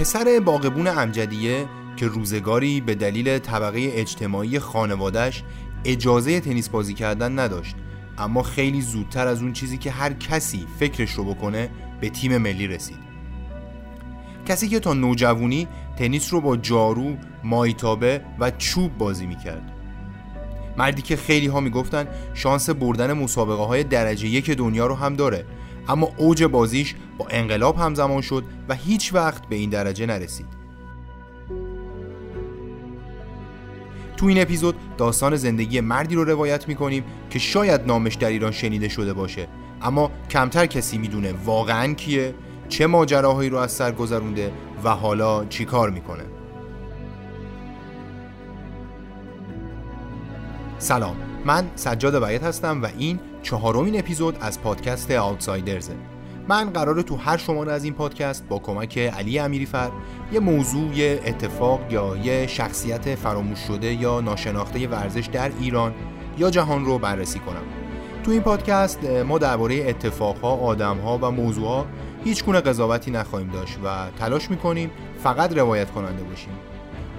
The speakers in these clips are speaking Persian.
پسر باقبون امجدیه که روزگاری به دلیل طبقه اجتماعی خانوادش اجازه تنیس بازی کردن نداشت. اما خیلی زودتر از اون چیزی که هر کسی فکرش رو بکنه به تیم ملی رسید. کسی که تا نوجوانی تنیس رو با جارو، مایتابه و چوب بازی می‌کرد. مردی که خیلی ها می‌گفتن شانس بردن مسابقه های درجه یک دنیا رو هم داره. اما اوج بازیش با انقلاب همزمان شد و هیچ وقت به این درجه نرسید. تو این اپیزود داستان زندگی مردی رو روایت می‌کنیم که شاید نامش در ایران شنیده شده باشه. اما کمتر کسی می‌دونه واقعا کیه چه ماجراهایی رو از سر گذرونده و حالا چی کار می‌کنه. سلام من سجاد بیت هستم و این چهارمین اپیزود از پادکست آوتسایدرزه من قراره تو هر شماره از این پادکست با کمک علی امیریفر یه موضوع یه اتفاق یا یه شخصیت فراموش شده یا ناشناخته ورزش در ایران یا جهان رو بررسی کنم. تو این پادکست ما درباره اتفاقها، آدمها و موضوعها هیچ گونه قضاوتی نخواهیم داشت و تلاش می‌کنیم فقط روایت کننده باشیم.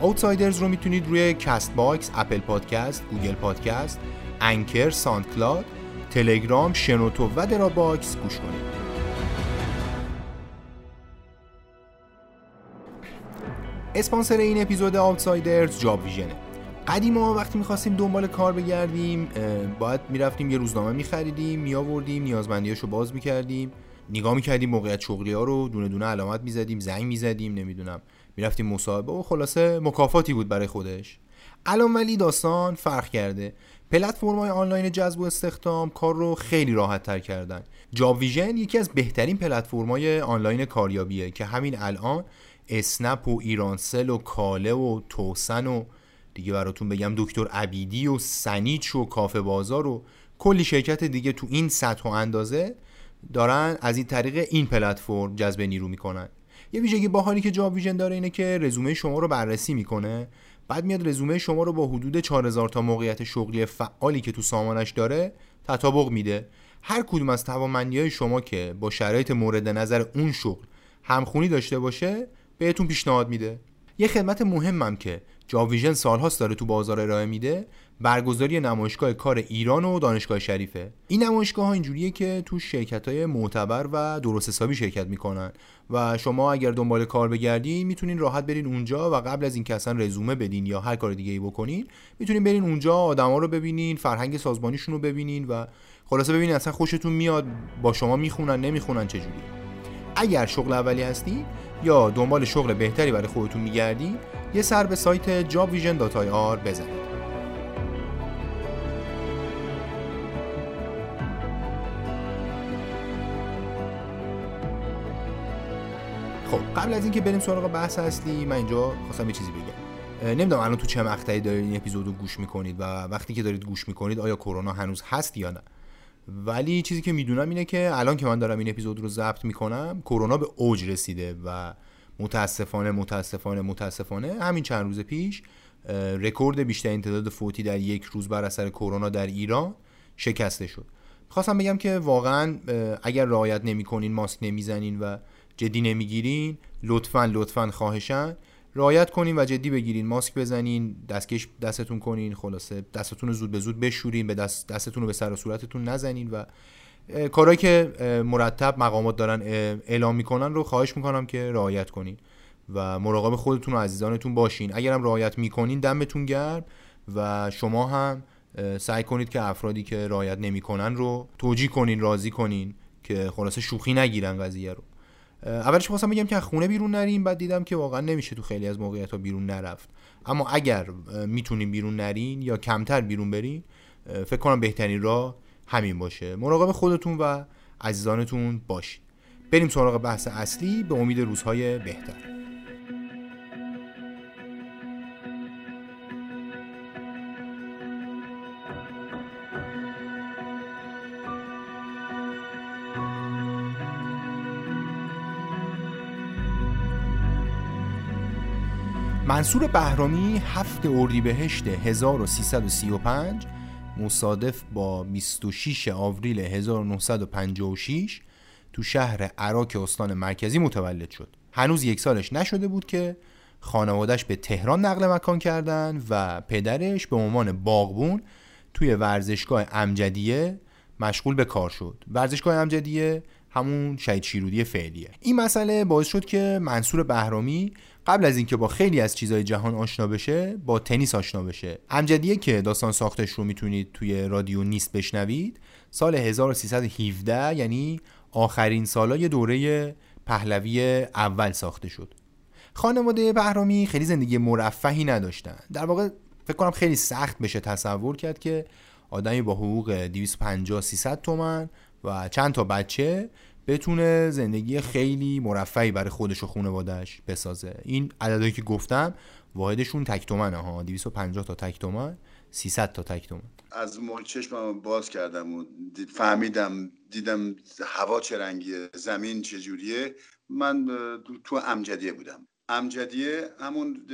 Outsiders رو می‌تونید روی Castbox، Apple Podcast، Google Podcast، Anchor، SoundCloud، تلگرام، شنوتو و Dropbox گوش کنید. اسپانسر این اپیزود Outsiders، Jobvision ه. قدیما وقتی می‌خواستیم دنبال کار بگردیم باید می‌رفتیم یه روزنامه میخریدیم میآوردیم نیازمندیاشو باز می‌کردیم. نگاه می‌کردیم موقعیت شغلی ها رو دونه دونه علامت می‌زدیم زنگ می‌زدیم نمی‌دونم. می‌رفتیم مصاحبه و خلاصه مکافاتی بود برای خودش. الان ولی داستان فرق کرده. پلتفرم های آنلاین جذب و استخدام کار رو خیلی راحت تر کردن. جاب ویژن یکی از بهترین پلتفرم های آنلاین کاریابیه که همین الان اسنپ و ایرانسل و کاله و توسن و دیگه براتون بگم دکتر عبیدی و سنیچ و کافه بازار و کلی شرکت دیگه تو این سطح و اندازه دارن از این طریق این پلتفرم جذب نیرو می‌کنن. یه ویژگی باحالی که جاب ویژن داره اینه که رزومه شما رو بررسی می‌کنه. بعد میاد رزومه شما رو با حدود 4000 تا موقعیت شغلی فعالی که تو سامانش داره تطابق میده. هر کدوم از توانمندی های شما که با شرایط مورد نظر اون شغل همخونی داشته باشه بهتون پیشنهاد میده. یه خدمت مهمم که جاویژن سالهاست داره تو بازار ارائه میده. برگزاری نمایشگاه کار ایران و دانشگاه شریفه. این نمایشگاه ها اینجوریه که تو شرکت های معتبر و درست حسابی شرکت می‌کنن. و شما اگر دنبال کار بگردین می‌تونین راحت برین اونجا و قبل از اینکه اصلا رزومه بدین یا هر کار دیگه ای بکنین می‌تونین برین اونجا آدما رو ببینین فرهنگ سازمانیشون رو ببینین و خلاصه ببینین اصلا خوشتون میاد با شما می‌خونن نمی‌خونن چجوری. اگر شغل اولی هستی یا دنبال شغل بهتری برای خودتون میگردین یه سر به سایت jobvision.ir بزنید. خب قبل از اینکه بریم سراغ بحث اصلی من اینجا خواستم یه چیزی بگم. نمی‌دونم الان تو چه مقطعی دارید این اپیزود رو گوش می‌کنید و وقتی که دارید گوش می‌کنید آیا کرونا هنوز هست یا نه؟ ولی چیزی که می‌دونم اینه که الان که من دارم این اپیزود رو ضبط می‌کنم کرونا به اوج رسیده و متاسفانه متاسفانه متاسفانه. همین چند روز پیش رکورد بیشترین تعداد فوتی در یک روز بر اثر کرونا در ایران شکسته شد. خواستم بگم که واقعا اگر رعایت نمی‌کنین ماسک نمی‌زنین و جدی نمی‌گیرین لطفا لطفا خواهشن رعایت کنین و جدی بگیرین. ماسک بزنین دستکش دستتون کنین خلاصه دستتون رو زود به زود بشورین به دست دستتون رو به سر و صورتتون نزنین و کارهایی که مرتب مقامات دارن اعلام می‌کنن رو خواهش می‌کنم که رعایت کنین و مراقب خودتون و عزیزانتون باشین. اگرم رعایت می‌کنین دمتون گرم و شما هم سعی کنید که افرادی که رعایت نمی‌کنن رو توجیه کنین راضی کنین که خلاصه شوخی نگیرن قضیه رو. اولش خواستم بگم که خونه بیرون نریم بعد دیدم که واقعا نمیشه تو خیلی از موقعیت ها بیرون نرفت. اما اگر می‌تونین بیرون نرین یا کمتر بیرون برین فکر کنم بهترین راه همین باشه. مراقب خودتون و عزیزانتون باشید بریم سراغ بحث اصلی. به امید روزهای بهتر. منصور بهرامی هفت اردیبهشت 1335 مصادف با 26 آوریل 1956 تو شهر عراک استان مرکزی متولد شد. هنوز یک سالش نشده بود که خانوادش به تهران نقل مکان کردن و پدرش به عنوان باغبون توی ورزشگاه امجدیه مشغول به کار شد. ورزشگاه امجدیه همون شهید شیرودی فعلیه. این مسئله باعث شد که منصور بهرامی قبل از اینکه با خیلی از چیزهای جهان آشنا بشه با تنیس آشنا بشه. امجدیه که داستان ساختش رو می‌تونید توی رادیو نیست بشنوید. سال 1317 یعنی آخرین سالای دوره پهلوی اول ساخته شد. خانواده بهرامی خیلی زندگی مرفهی نداشتن. در واقع فکر کنم خیلی سخت بشه تصور کرد که آدمی با حقوق 250 300 تومن و چند تا بچه بتونه زندگی خیلی مرفعی برای خودش و خانوادهش بسازه. این عددهایی که گفتم واحدشون تک تومنه ها 250 تا تک تومن 300 تا تک تومن از موقع چشمم باز کردم و فهمیدم دیدم هوا چه رنگیه زمین چجوریه من تو امجدیه بودم. امجدیه همون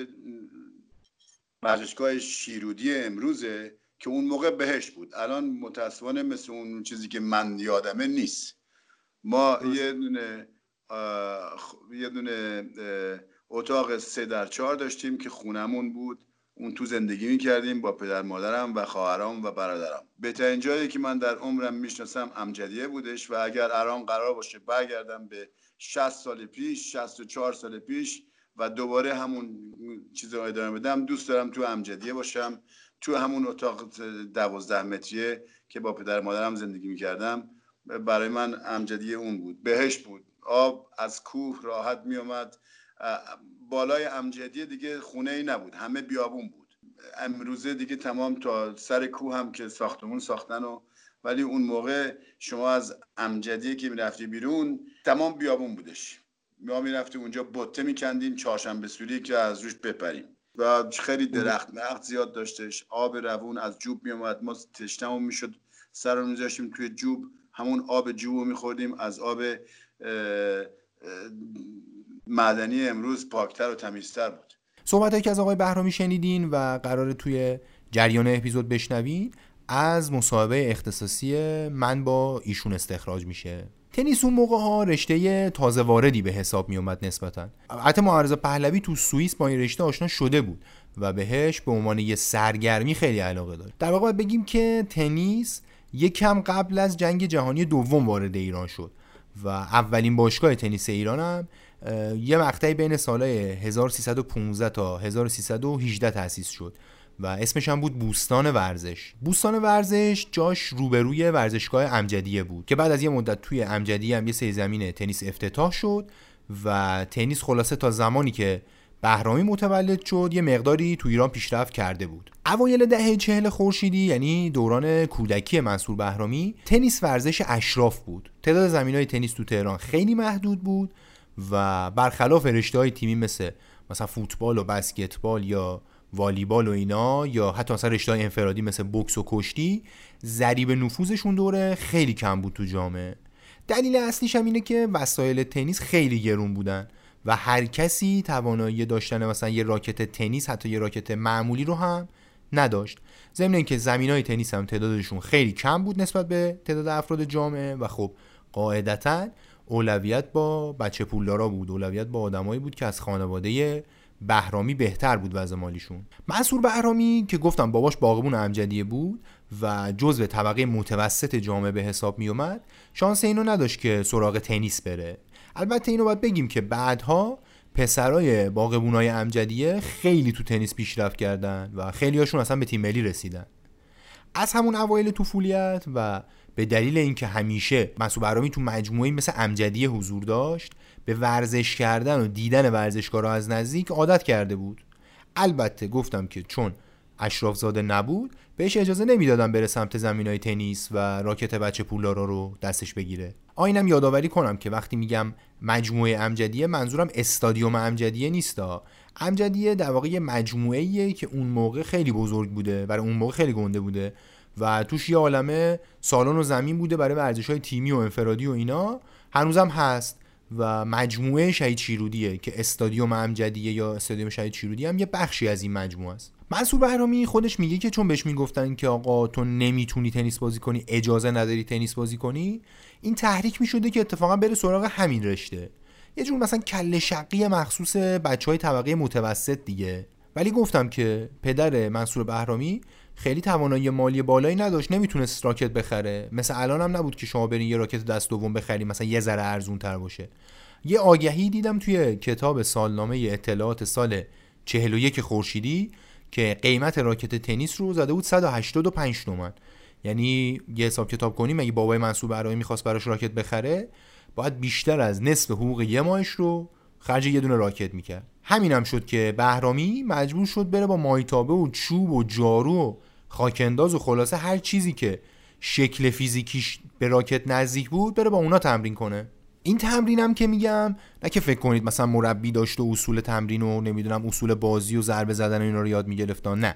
ورزشگاه شیرودی امروزه که اون موقع بهش بود. الان متاسفانه مثل اون چیزی که من یادمه نیست. ما یه دونه یه دونه اتاق سه در چهار داشتیم که خونمون بود. اون تو زندگی می‌کردیم با پدر مادرم و خواهرام و برادرم بهترین جایی که من در عمرم می‌شناسم امجدیه بودش و اگر الان قرار باشه برگردم به 60 سال پیش 64 سال پیش و دوباره همون چیز رو ادامه بدم دوست دارم تو امجدیه باشم. تو همون اتاق دوازده متریه که با پدر مادرم زندگی می‌کردم. برای من امجدیه اون بود. بهش بود. آب از کوه راحت میومد بالای امجدیه دیگه خونه ای نبود. همه بیابون بود. امروزه دیگه تمام تا سر کوه هم که ساختمون ساختن و ولی اون موقع شما از امجدیه که می‌رفتی بیرون تمام بیابون بودش. ما می‌رفتیم اونجا بطه میکندیم چهارشنبه سوری که از روش بپریم. و خیلی درخت نخت زیاد داشتش. آب روون از جوب میومد ما تشنمون می‌شد. سر رو میذاشتیم توی جوب. همون آب رو میخوردیم از آب معدنی امروز پاکتر و تمیزتر بود. صحبت که از آقای بهرامی شنیدین و قرار توی جریان اپیزود بشنوین از مصاحبه اختصاصی من با ایشون استخراج میشه. تنیس اون موقع ها رشته تازه واردی به حساب می اومد نسبتا. البته معارض پهلوی تو سوئیس با این رشته آشنا شده بود و بهش به عنوان یه سرگرمی خیلی علاقه داره در واقع بگیم که تنیس یک کم قبل از جنگ جهانی دوم وارد ایران شد و اولین باشگاه تنیس ایران هم یه مقطعی بین سالهای 1315 تا 1318 تأسیس شد و اسمش هم بود بوستان ورزش. بوستان ورزش جاش روبروی ورزشگاه امجدیه بود که بعد از یه مدت توی امجدیه هم یه سری زمین تنیس افتتاح شد و تنیس خلاصه تا زمانی که بهرامی متولد شد یه مقداری تو ایران پیشرفت کرده بود. اوایل دهه چهل خورشیدی یعنی دوران کودکی منصور بهرامی تنیس ورزش اشراف بود. تعداد زمین های تنیس تو تهران خیلی محدود بود و برخلاف رشته های تیمی مثل مثلا فوتبال و بسکتبال یا والیبال و اینا یا حتی مثلا رشته انفرادی مثل بوکس و کشتی ضریب نفوذشون دوره خیلی کم بود تو جامعه. دلیل اصلیش هم اینه که وسایل تنیس خیلی گرون بودن. و هر کسی توانایی داشتن مثلا یه راکت تنیس حتی یه راکت معمولی رو هم نداشت. ضمن اینکه زمین های تنیس هم تعدادشون خیلی کم بود نسبت به تعداد افراد جامعه و خب قاعدتا اولویت با بچه پولدارا بود. اولویت با آدمایی بود که از خانواده بهرامی بهتر بود وضع مالیشون. منصور بهرامی که گفتم باباش باغبون امجدیه بود و جزء طبقه متوسط جامعه به حساب می اومد شانس اینو نداشت که سراغ تنیس بره. البته اینو باید بگیم که بعدها پسرای باغبونای امجدیه خیلی تو تنیس پیشرفت کردن و خیلی هاشون اصلا به تیم ملی رسیدن. از همون اوایل طفولیت و به دلیل اینکه همیشه مسعود برامی تو مجموعه مثل امجدیه حضور داشت به ورزش کردن و دیدن ورزشکار از نزدیک عادت کرده بود. البته گفتم که چون اشراف زاده نبود بهش اجازه نمی‌دادن بره سمت زمین های تنیس و راکت بچه پولارا رو دستش بگیره. آینم یادآوری کنم که وقتی میگم مجموعه امجدیه منظورم استادیوم امجدیه نیستا. امجدیه در واقع مجموعه که اون موقع خیلی بزرگ بوده برای اون موقع خیلی گنده بوده و توش یه عالمه سالن و زمین بوده برای ورزش های تیمی و انفرادی و اینا. هنوزم هست و مجموعه شهید شیرودیه که استادیوم امجدیه یا استادیوم شهید شیرودی هم یه بخشی از این مجموعه است. منصور بهرامی خودش میگه که چون بهش می‌گفتن که آقا تو نمی‌تونی تنیس بازی کنی اجازه نداری تنیس بازی کنی این تحریک می‌شده که اتفاقا بره سراغ همین رشته. یه جور مثلا کل شقی مخصوص بچه های طبقه متوسط دیگه. ولی گفتم که پدر منصور بهرامی خیلی توانایی مالی بالایی نداشت نمی‌تونست راکت بخره. مثل الان هم نبود که شما برین یه راکت دست دوم بخری مثلا یه ذره ارزون تر باشه. یه آگهی دیدم توی کتاب سالنامه اطلاعات سال 41 خورشیدی که قیمت راکت تنیس رو زده بود 185 تومن یعنی یه حساب کتاب کنیم اگه بابای منصور برای می‌خواست براش راکت بخره باید بیشتر از نصف حقوق یه ماهش رو خرج یه دونه راکت می‌کرد. همینم شد که بهرامی مجبور شد بره با مایتابه و چوب و جارو و خاکنداز و خلاصه هر چیزی که شکل فیزیکیش به راکت نزدیک بود بره با اونا تمرین کنه. این تمرینم که میگم نه که فکر کنید مثلا مربی داشت و اصول تمرین و نمی‌دونم اصول بازی و ضربه زدن اینا رو یاد می‌گرفتن نه.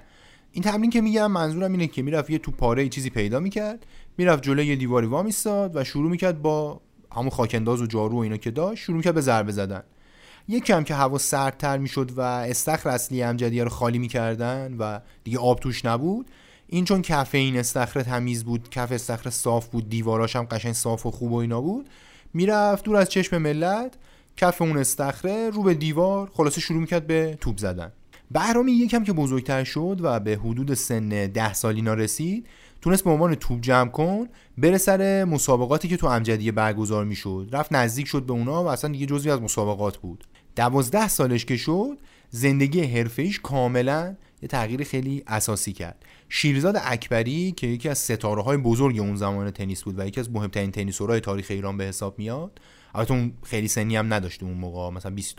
این تمرین که میگم منظورم اینه که می‌رفت یه تو پاره چیزی پیدا می‌کرد می‌رفت جلوی یه دیواری وامیستاد و شروع می‌کرد با همون خاکنداز و جارو و اینا که داشت شروع می‌کرد به ضربه زدن. یکم که هوا سردتر می‌شد و استخر اصلی امجدیه رو خالی می‌کردن و دیگه آب توش نبود این چون کف این استخر تمیز بود کف استخر صاف بود دیواراش هم قشنگ صاف و خوب و اینا بود می‌رفت دور از چشم ملت کف اون استخره رو به دیوار خلاصه شروع می‌کرد به توپ زدن. بهرامی یکم که بزرگتر شد و به حدود سن ده سالینا رسید تونست به عنوان توپ جمع کن بره سر مسابقاتی که تو امجدیه برگزار می‌شد. رفت نزدیک شد به اونا و اصلا دیگه جزوی از مسابقات بود. دوازده سالش که شد زندگی حرفه‌ایش کاملا یه تغییر خیلی اساسی کرد. شیرزاد اکبری که یکی از ستاره های بزرگ اون زمان تنیس بود و یکی از مهمترین تنیسورهای تاریخ ایران به حساب میاد البته اون خیلی سنی هم نداشته اون موقع مثلا 20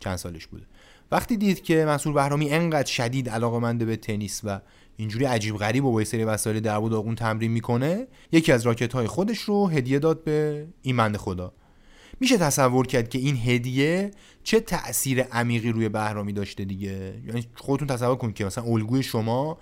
چند سالش بوده. وقتی دید که منصور بهرامی انقدر شدید علاقه منده به تنیس و اینجوری عجیب غریب و با سری وسایل درب و داغون تمرین می‌کنه یکی از راکت های خودش رو هدیه داد به این بنده خدا. میشه تصور کرد که این هدیه چه تاثیر عمیقی روی بهرامی داشته دیگه؟ یعنی خودتون تصور کنید که مثلا الگوی شما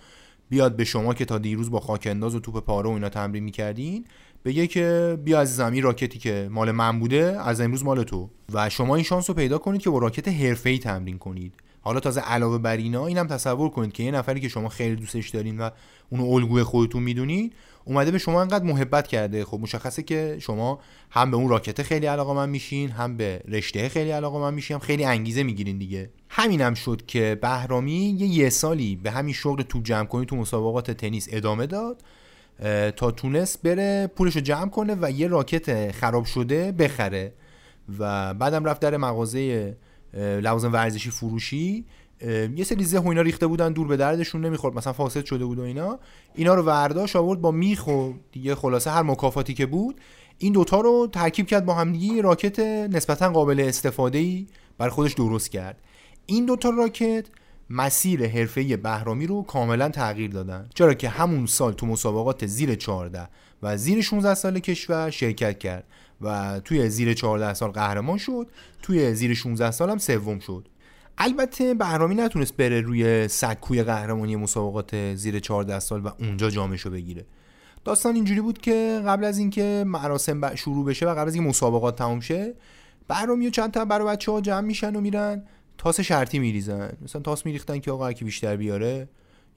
بیاد به شما که تا دیروز با خاک انداز و توپ پاره و اینا تمرین می‌کردین بگه که بیا از زمین راکتی که مال من بوده از امروز مال تو. و شما این شانس رو پیدا کنید که با راکت حرفه‌ای تمرین کنید. حالا تازه علاوه بر اینا اینم تصور کنید که یه نفری که شما خیلی دوستش دارین و اونو الگوی خودتون می‌دونید اومده به شما انقدر محبت کرده. خب مشخصه که شما هم به اون راکت خیلی علاقه من میشین هم به رشته خیلی علاقه من میشین هم خیلی انگیزه می‌گیرین دیگه. همینم شد که بهرامی یه یه سالی به همین شغل توپ جمع کنی تو مسابقات تنیس ادامه داد. تا تونست بره پولش رو جمع کنه و یه راکت خراب شده بخره. و بعدم رفت در مغازه لوازم ورزشی فروشی. یه سری زه و اینا ریخته بودن دور به دردشون نمی‌خورد. مثلا فاسد شده بود و اینا. اینا رو ورداش آورد با میخ و دیگه خلاصه هر مکافاتی که بود. این دوتا رو ترکیب کرد با همدیگه. راکت نسبتا قابل استفاده ای برای خودش درست کرد. این دوتا راکت مسیر حرفه بهرامی رو کاملا تغییر دادن. چرا که همون سال تو مسابقات زیر 14 و زیر 16 سال کشور شرکت کرد و توی زیر 14 سال قهرمان شد توی زیر 16 سال هم سوم شد. البته بهرامی نتونست بره روی سکوی قهرمانی مسابقات زیر 14 سال و اونجا جامشو بگیره. داستان اینجوری بود که قبل از اینکه مراسم شروع بشه و قبل از اینکه مسابقات تموم شه بهرامی و چند تا برای بچه ها جمع میشن و میرن. تاس شرطی میریزن. مثلا تاس میریختن که آقا کی بیشتر بیاره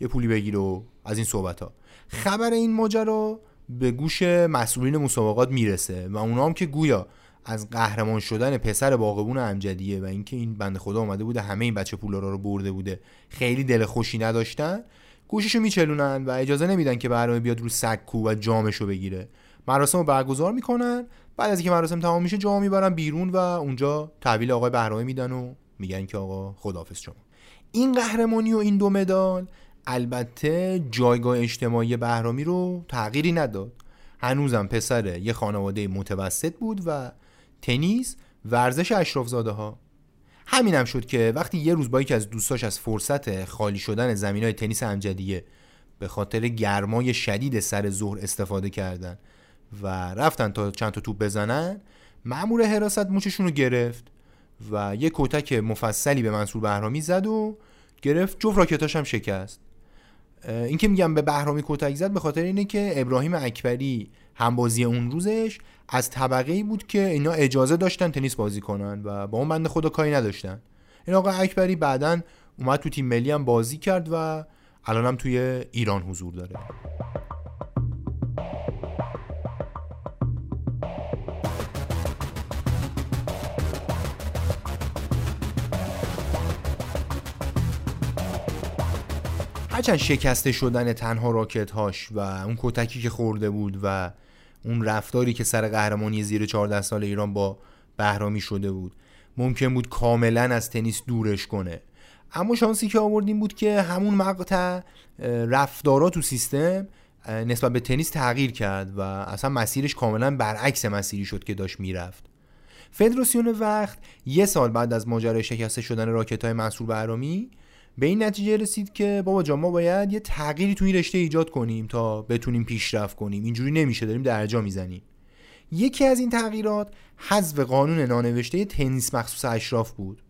یه پولی بگیره و از این صحبت ها خبر این ماجرا به گوش مسئولین مسابقات می‌رسه و اونا هم که گویا از قهرمان شدن پسر باغبون امجدیه و اینکه این بنده خدا اومده بوده همه این بچه پولا رو برده بوده خیلی دل خوشی نداشتن گوششو میچلونن و اجازه نمیدن که برنامه بیاد رو سکو و جامشو بگیره. مراسم رو برگزار می‌کنن. بعد از اینکه مراسم تمام میشه جام می‌برن بیرون و اونجا تحویل آقای بهرامه میدن و میگن که آقا خداحافظ شما. این قهرمانی و این دو مدال البته جایگاه اجتماعی بهرامی رو تغییری نداد. هنوزم پسر یه خانواده متوسط بود و تنیس ورزش اشرافزاده ها همینم شد که وقتی یه روز با یکی از دوستاش از فرصت خالی شدن زمین های تنیس امجدیه به خاطر گرمای شدید سر ظهر استفاده کردن و رفتن تا چند تا توپ بزنن مأمور حراست موچشون رو گرفت. و یه کتک مفصلی به منصور بهرامی زد و گرفت. جفت راکتاش هم شکست. این که میگم به بهرامی کتک زد به خاطر اینه که ابراهیم اکبری همبازی اون روزش از طبقه ای بود که اینا اجازه داشتن تنیس بازی کنن و با اون بنده خدا کاری نداشتن. این آقا اکبری بعدا اومد تو تیم ملی هم بازی کرد و الانم توی ایران حضور داره. هرچند شکسته شدن تنها راکت هاش و اون کتکی که خورده بود و اون رفتاری که سر قهرمانی زیر 14 سال ایران با بهرامی شده بود ممکن بود کاملا از تنیس دورش کنه. اما شانسی که آوردیم بود که همون مقطع رفتارا تو سیستم نسبت به تنیس تغییر کرد و اصلا مسیرش کاملا برعکس مسیری شد که داشت می‌رفت. فدراسیون وقت یه سال بعد از ماجرای شکسته شدن راکت های منصور بهرامی به این نتیجه رسید که بابا جان ما باید یه تغییری تو این رشته ایجاد کنیم تا بتونیم پیشرفت کنیم. اینجوری نمیشه داریم درجا می‌زنیم. یکی از این تغییرات حذف قانون نانوشته تنیس مخصوص اشراف بود.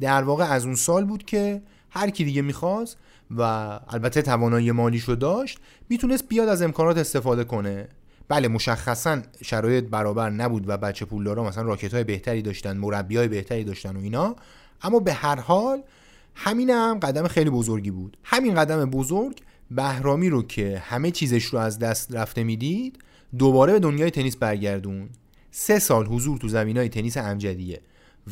در واقع از اون سال بود که هر کی دیگه می‌خواست و البته توانایی مالیشو داشت می‌تونست بیاد از امکانات استفاده کنه. بله مشخصا شرایط برابر نبود و بچه پولدارا مثلا راکت های بهتری داشتن مربی های بهتری داشتن و اینا اما به هر حال همین هم قدم خیلی بزرگی بود. همین قدم بزرگ بهرامی رو که همه چیزش رو از دست رفته می‌دید دوباره به دنیای تنیس برگردون. سه سال حضور تو زمین های تنیس امجدیه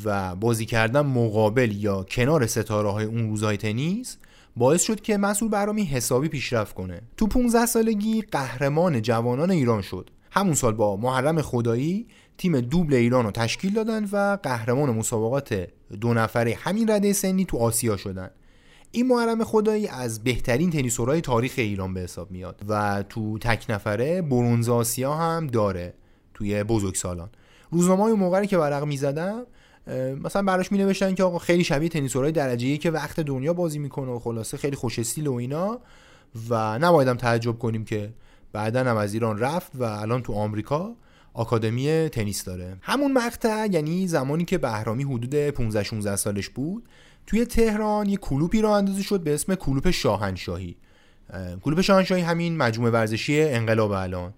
و بازی کردن مقابل یا کنار ستاره های اون روزهای تنیس باعث شد که مسئول برامی حسابی پیشرفت کنه. تو 15 سالگی قهرمان جوانان ایران شد. همون سال با محرم خدایی تیم دوبل ایران رو تشکیل دادن و قهرمان مسابقات دو نفره همین رده سنی تو آسیا شدن. این محرم خدایی از بهترین تنیسورهای تاریخ ایران به حساب میاد و تو تک نفره برونز آسیا هم داره توی بزرگ سالان. روزنامه های موقعی که ورق می‌زدم مثلا براش می نوشتن که آقا خیلی شبیه تنیسورهای درجه که وقت دنیا بازی می‌کنه و خلاصه خیلی خوش استیل و اینا و نبایدم تعجب کنیم که بعدا هم از ایران رفت و الان تو آمریکا آکادمی تنیس داره. همون مقطع یعنی زمانی که بهرامی حدود 15 16 سالش بود توی تهران یه کلوپی را اندازی شد به اسم کلوپ شاهنشاهی. کلوپ شاهنشاهی همین مجموعه ورزشی انقلاب الان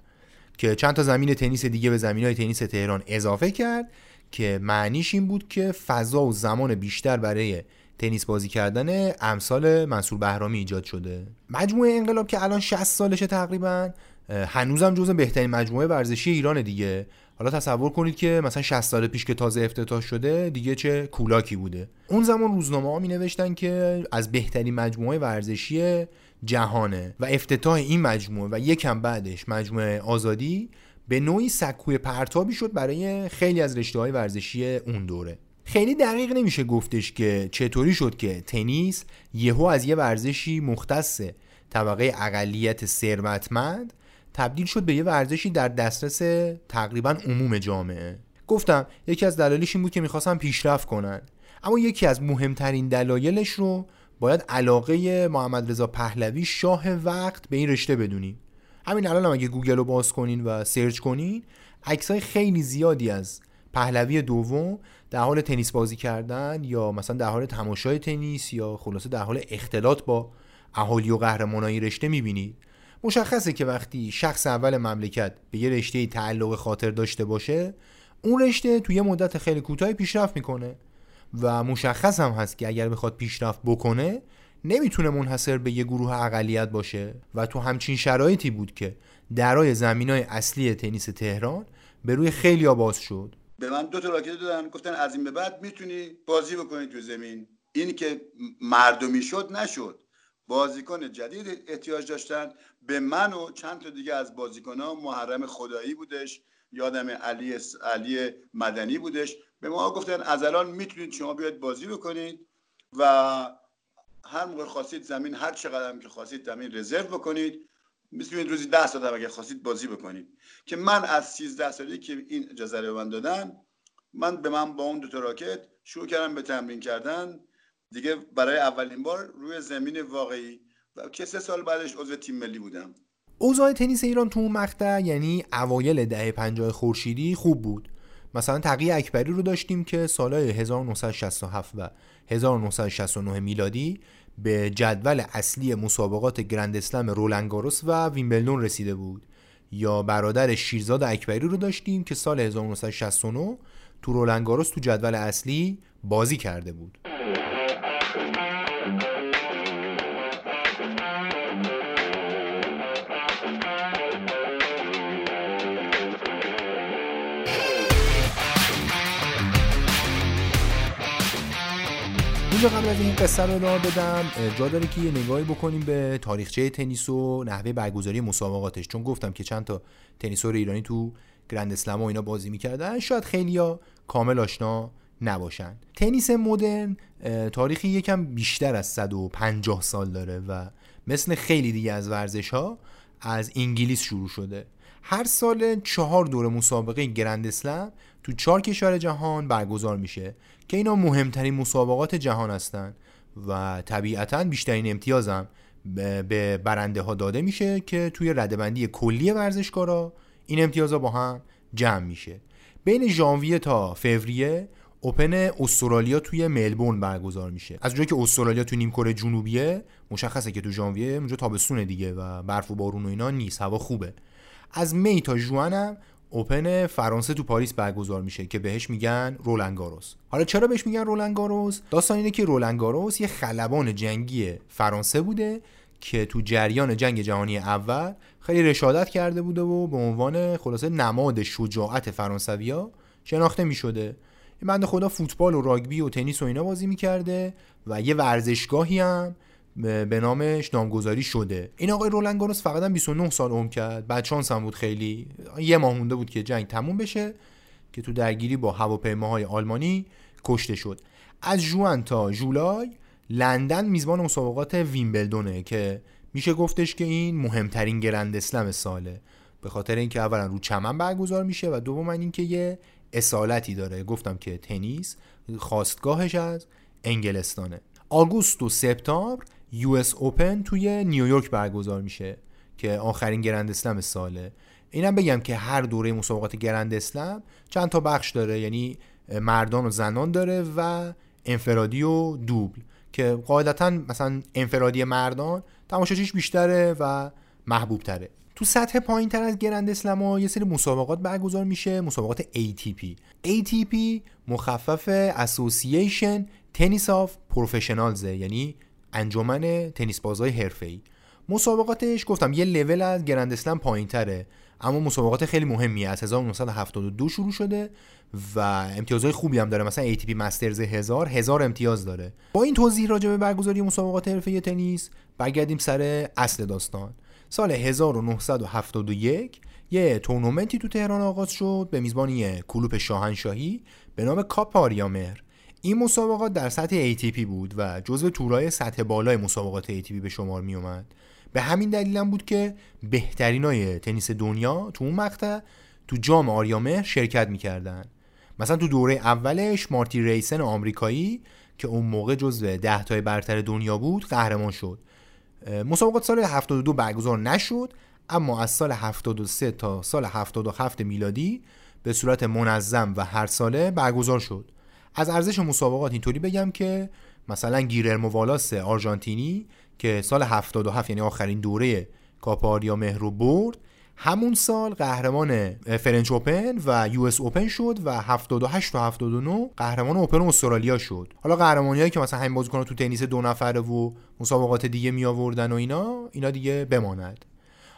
که چند تا زمین تنیس دیگه به زمین های تنیس تهران اضافه کرد که معنیش این بود که فضا و زمان بیشتر برای تنیس بازی کردن امثال منصور بهرامی ایجاد شده. مجموعه انقلاب که الان 60 سالشه تقریبا هنوزم جزو بهترین مجموعه ورزشی ایران دیگه. حالا تصور کنید که مثلا 60 سال پیش که تازه افتتاح شده دیگه چه کولاکی بوده. اون زمان روزنامه ها می نوشتن که از بهترین مجموعه ورزشی جهانه و افتتاح این مجموعه و یکم بعدش مجموعه آزادی به نوعی سکوی پرتابی شد برای خیلی از رشته های ورزشی اون دوره. خیلی دقیق نمیشه گفتش که چطوری شد که تنیس یهو از یه ورزشی مختص طبقه اقلیت ثروتمند تبدیل شد به یه ورزشی در دسترس تقریبا عموم جامعه. گفتم یکی از دلایلش این بود که می‌خواستن پیشرفت کنن. اما یکی از مهمترین دلایلش رو باید علاقه محمد رضا پهلوی شاه وقت به این رشته بدونیم. همین الان هم اگه گوگل رو باز کنین و سرچ کنین عکسای خیلی زیادی از پهلوی دوم در حال تنیس بازی کردن یا مثلا در حال تماشای تنیس یا خلاصه در حال اختلاط با اهالی و قهرمانای رشته می‌بینید. مشخصه که وقتی شخص اول مملکت به یه رشته تعلق خاطر داشته باشه اون رشته توی یه مدت خیلی کوتاهی پیشرفت می‌کنه. و مشخص هم هست که اگر بخواد پیشرفت بکنه نمی‌تونه منحصر به یه گروه اقلیت باشه. و تو همچین شرایطی بود که درای زمین های اصلی تنیس تهران به روی خیلی باز شد. به من دو تا راکت دادن گفتن از این به بعد می‌تونی بازی بکنی تو زمین. این که مردمی شد نشد. بازیکن جدید احتیاج داشتن. به من و چند تا دیگه از ها محرم خدایی بودش. یادم علی علی مدنی بودش. به ما گفتن از الان می‌تونید شما بیاید بازی بکنید و هر موقع خواستید زمین هر چقدر که خواستید زمین رزرو بکنید می‌تونید روزی ده ساعت هم اگر خواستید بازی بکنید. که من از 13 سالی که این اجازه رو من دادن من به من با اون دو تا راکت شروع کردم به تمرین کردن. دیگه برای اولین بار روی زمین واقعی و که سه سال بعدش عضو تیم ملی بودم. اوضاع تنیس ایران تو اون مقطع یعنی اوایل دهه 50 خورشیدی خوب بود. مثلا تقی اکبری رو داشتیم که سالهای 1967 و 1969 میلادی به جدول اصلی مسابقات گرند اسلم رولنگاروس و ویمبلدون رسیده بود. یا برادر شیرزاد اکبری رو داشتیم که سال 1969 تو رولنگاروس تو جدول اصلی بازی کرده بود. اینجا قبل از این قصه رو ادامه بدم جا داره که یه نگاهی بکنیم به تاریخچه تنیس و نحوه برگزاری مسابقاتش. چون گفتم که چند تا تنیسور ایرانی تو گرند اسلم و اینا بازی می‌کردن شاید خیلیا کامل آشنا نباشن. تنیس مدرن تاریخی یکم بیشتر از 150 سال داره و مثل خیلی دیگه از ورزش ها از انگلیس شروع شده. هر سال چهار دور مسابقه گرند اسلم تو چهار کشور جهان برگزار میشه که اینا مهمترین مسابقات جهان هستن و طبیعتا بیشترین امتیازم به برنده ها داده میشه که توی ردبندی کلی ورزشکارا این امتیازها با هم جمع میشه. بین ژانویه تا فوریه اوپن استرالیا توی ملبورن برگزار میشه. از جایی که استرالیا تو نیم کره جنوبیه مشخصه که تو ژانویه اونجا تابستونه دیگه و برف و بارون و اینا نیست هوا خوبه. از می تا جوان هم اوپن فرانسه تو پاریس برگزار میشه که بهش میگن رولنگاروس حالا چرا بهش میگن رولنگاروس داستان اینه که رولنگاروس یه خلبان جنگی فرانسه بوده که تو جریان جنگ جهانی اول خیلی رشادت کرده بوده و به عنوان خلاصه نماد شجاعت فرانسویا شناخته می‌شده. این بنده خدا فوتبال و راگبی و تنیس و اینا بازی می‌کرده و یه ورزشگاهی هم به نامش نامگذاری شده. این آقای رولنگاروس فقط هم 29 سال عمر کرد. بعد شانس هم بود خیلی. یه ماه مونده بود که جنگ تموم بشه که تو درگیری با هواپیماهای آلمانی کشته شد. از جوان تا جولای لندن میزبان مسابقات ویمبلدونه که میشه گفتش که این مهمترین گرند اسلم ساله. به خاطر اینکه اولا رو چمن برگزار میشه و دوم اینکه یه اصالتی داره. گفتم که تنیس خواستگاهش از انگلستانه. آگوست و سپتامبر یو اس اوپن توی نیویورک برگزار میشه که آخرین گرند اسلم ساله. اینم بگم که هر دوره مسابقات گرند اسلم چند تا بخش داره یعنی مردان و زنان داره و انفرادی و دوبل که قاعدتا مثلا انفرادی مردان تماشاچیش بیشتره و محبوب تره تو سطح پایین تر از گرند اسلم یه سری مسابقات برگزار میشه مسابقات ATP ATP مخفف Association Tennis of Professionals یعنی انجمن تنیس بازهای حرفه‌ای. مسابقاتش گفتم یه لول از گرند اسلم پایین تره اما مسابقات خیلی مهمی از 1972 شروع شده و امتیازهای خوبی هم داره. مثلا ATP مسترز هزار هزار امتیاز داره. با این توضیح راجع به برگزاری مسابقات حرفه تنیس برگردیم سر اصل داستان. سال 1971 یه تورنمنتی تو تهران آغاز شد به میزبانی کلوپ شاهنشاهی به نام کاپ آریامهر این مسابقات در سطح ATP بود و جزو تورای سطح بالای مسابقات ATP به شمار می اومد. به همین دلیل هم بود که بهترین های تنیس دنیا تو اون مقطع تو جام آریامهر شرکت می‌کردن مثلا تو دوره اولش مارتی ریسن آمریکایی که اون موقع جزو ده تای برتر دنیا بود قهرمان شد. مسابقات سال 72 برگزار نشد اما از سال 73 تا سال 77 میلادی به صورت منظم و هر ساله برگزار شد. از ارزش مسابقات اینطوری بگم که مثلا گیرمو ویلاس آرژانتینی که سال 77 یعنی آخرین دوره کاپ آریامهرو برد همون سال قهرمان French Open و US Open شد و 78 تا 79 قهرمان اوپن استرالیا شد. حالا قهرمانیایی که مثلا همین بازیکن تو تنیس دو نفره و مسابقات دیگه می آوردن و اینا اینا دیگه بماند.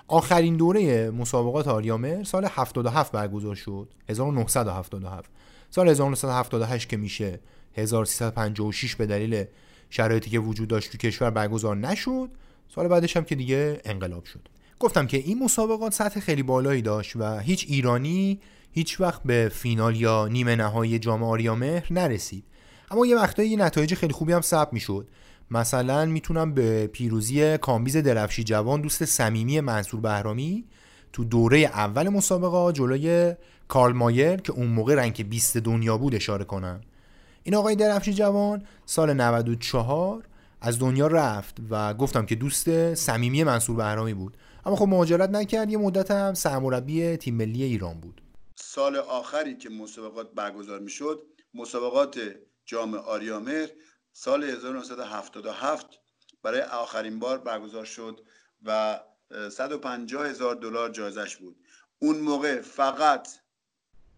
آخرین دوره مسابقات آریامر سال 77 برگزار شد. 1977 سال 1978 که میشه. 1356 به دلیل شرایطی که وجود داشت تو کشور برگزار نشد. سال بعدش هم که دیگه انقلاب شد. گفتم که این مسابقات سطح خیلی بالایی داشت و هیچ ایرانی هیچ وقت به فینال یا نیمه نهایی جام آریامهر نرسید. اما یه وقتایی نتایج خیلی خوبی هم ثبت می‌شد. مثلا می‌تونم به پیروزی کامبیز درفشی جوان دوست صمیمی منصور بهرامی تو دوره اول مسابقه جلوی کارل مایر که اون موقع rank 20 دنیا بود اشاره کنم این آقای درفشی جوان سال 94 از دنیا رفت و گفتم که دوست صمیمی منصور بهرامی بود. اما خب مهاجرت نکرد یه مدت هم سرمربی تیم ملی ایران بود. سال آخری که مسابقات برگزار می‌شد مسابقات جام آریامر سال 1977 برای آخرین بار برگزار شد و 150 هزار دلار جایزش بود. اون موقع فقط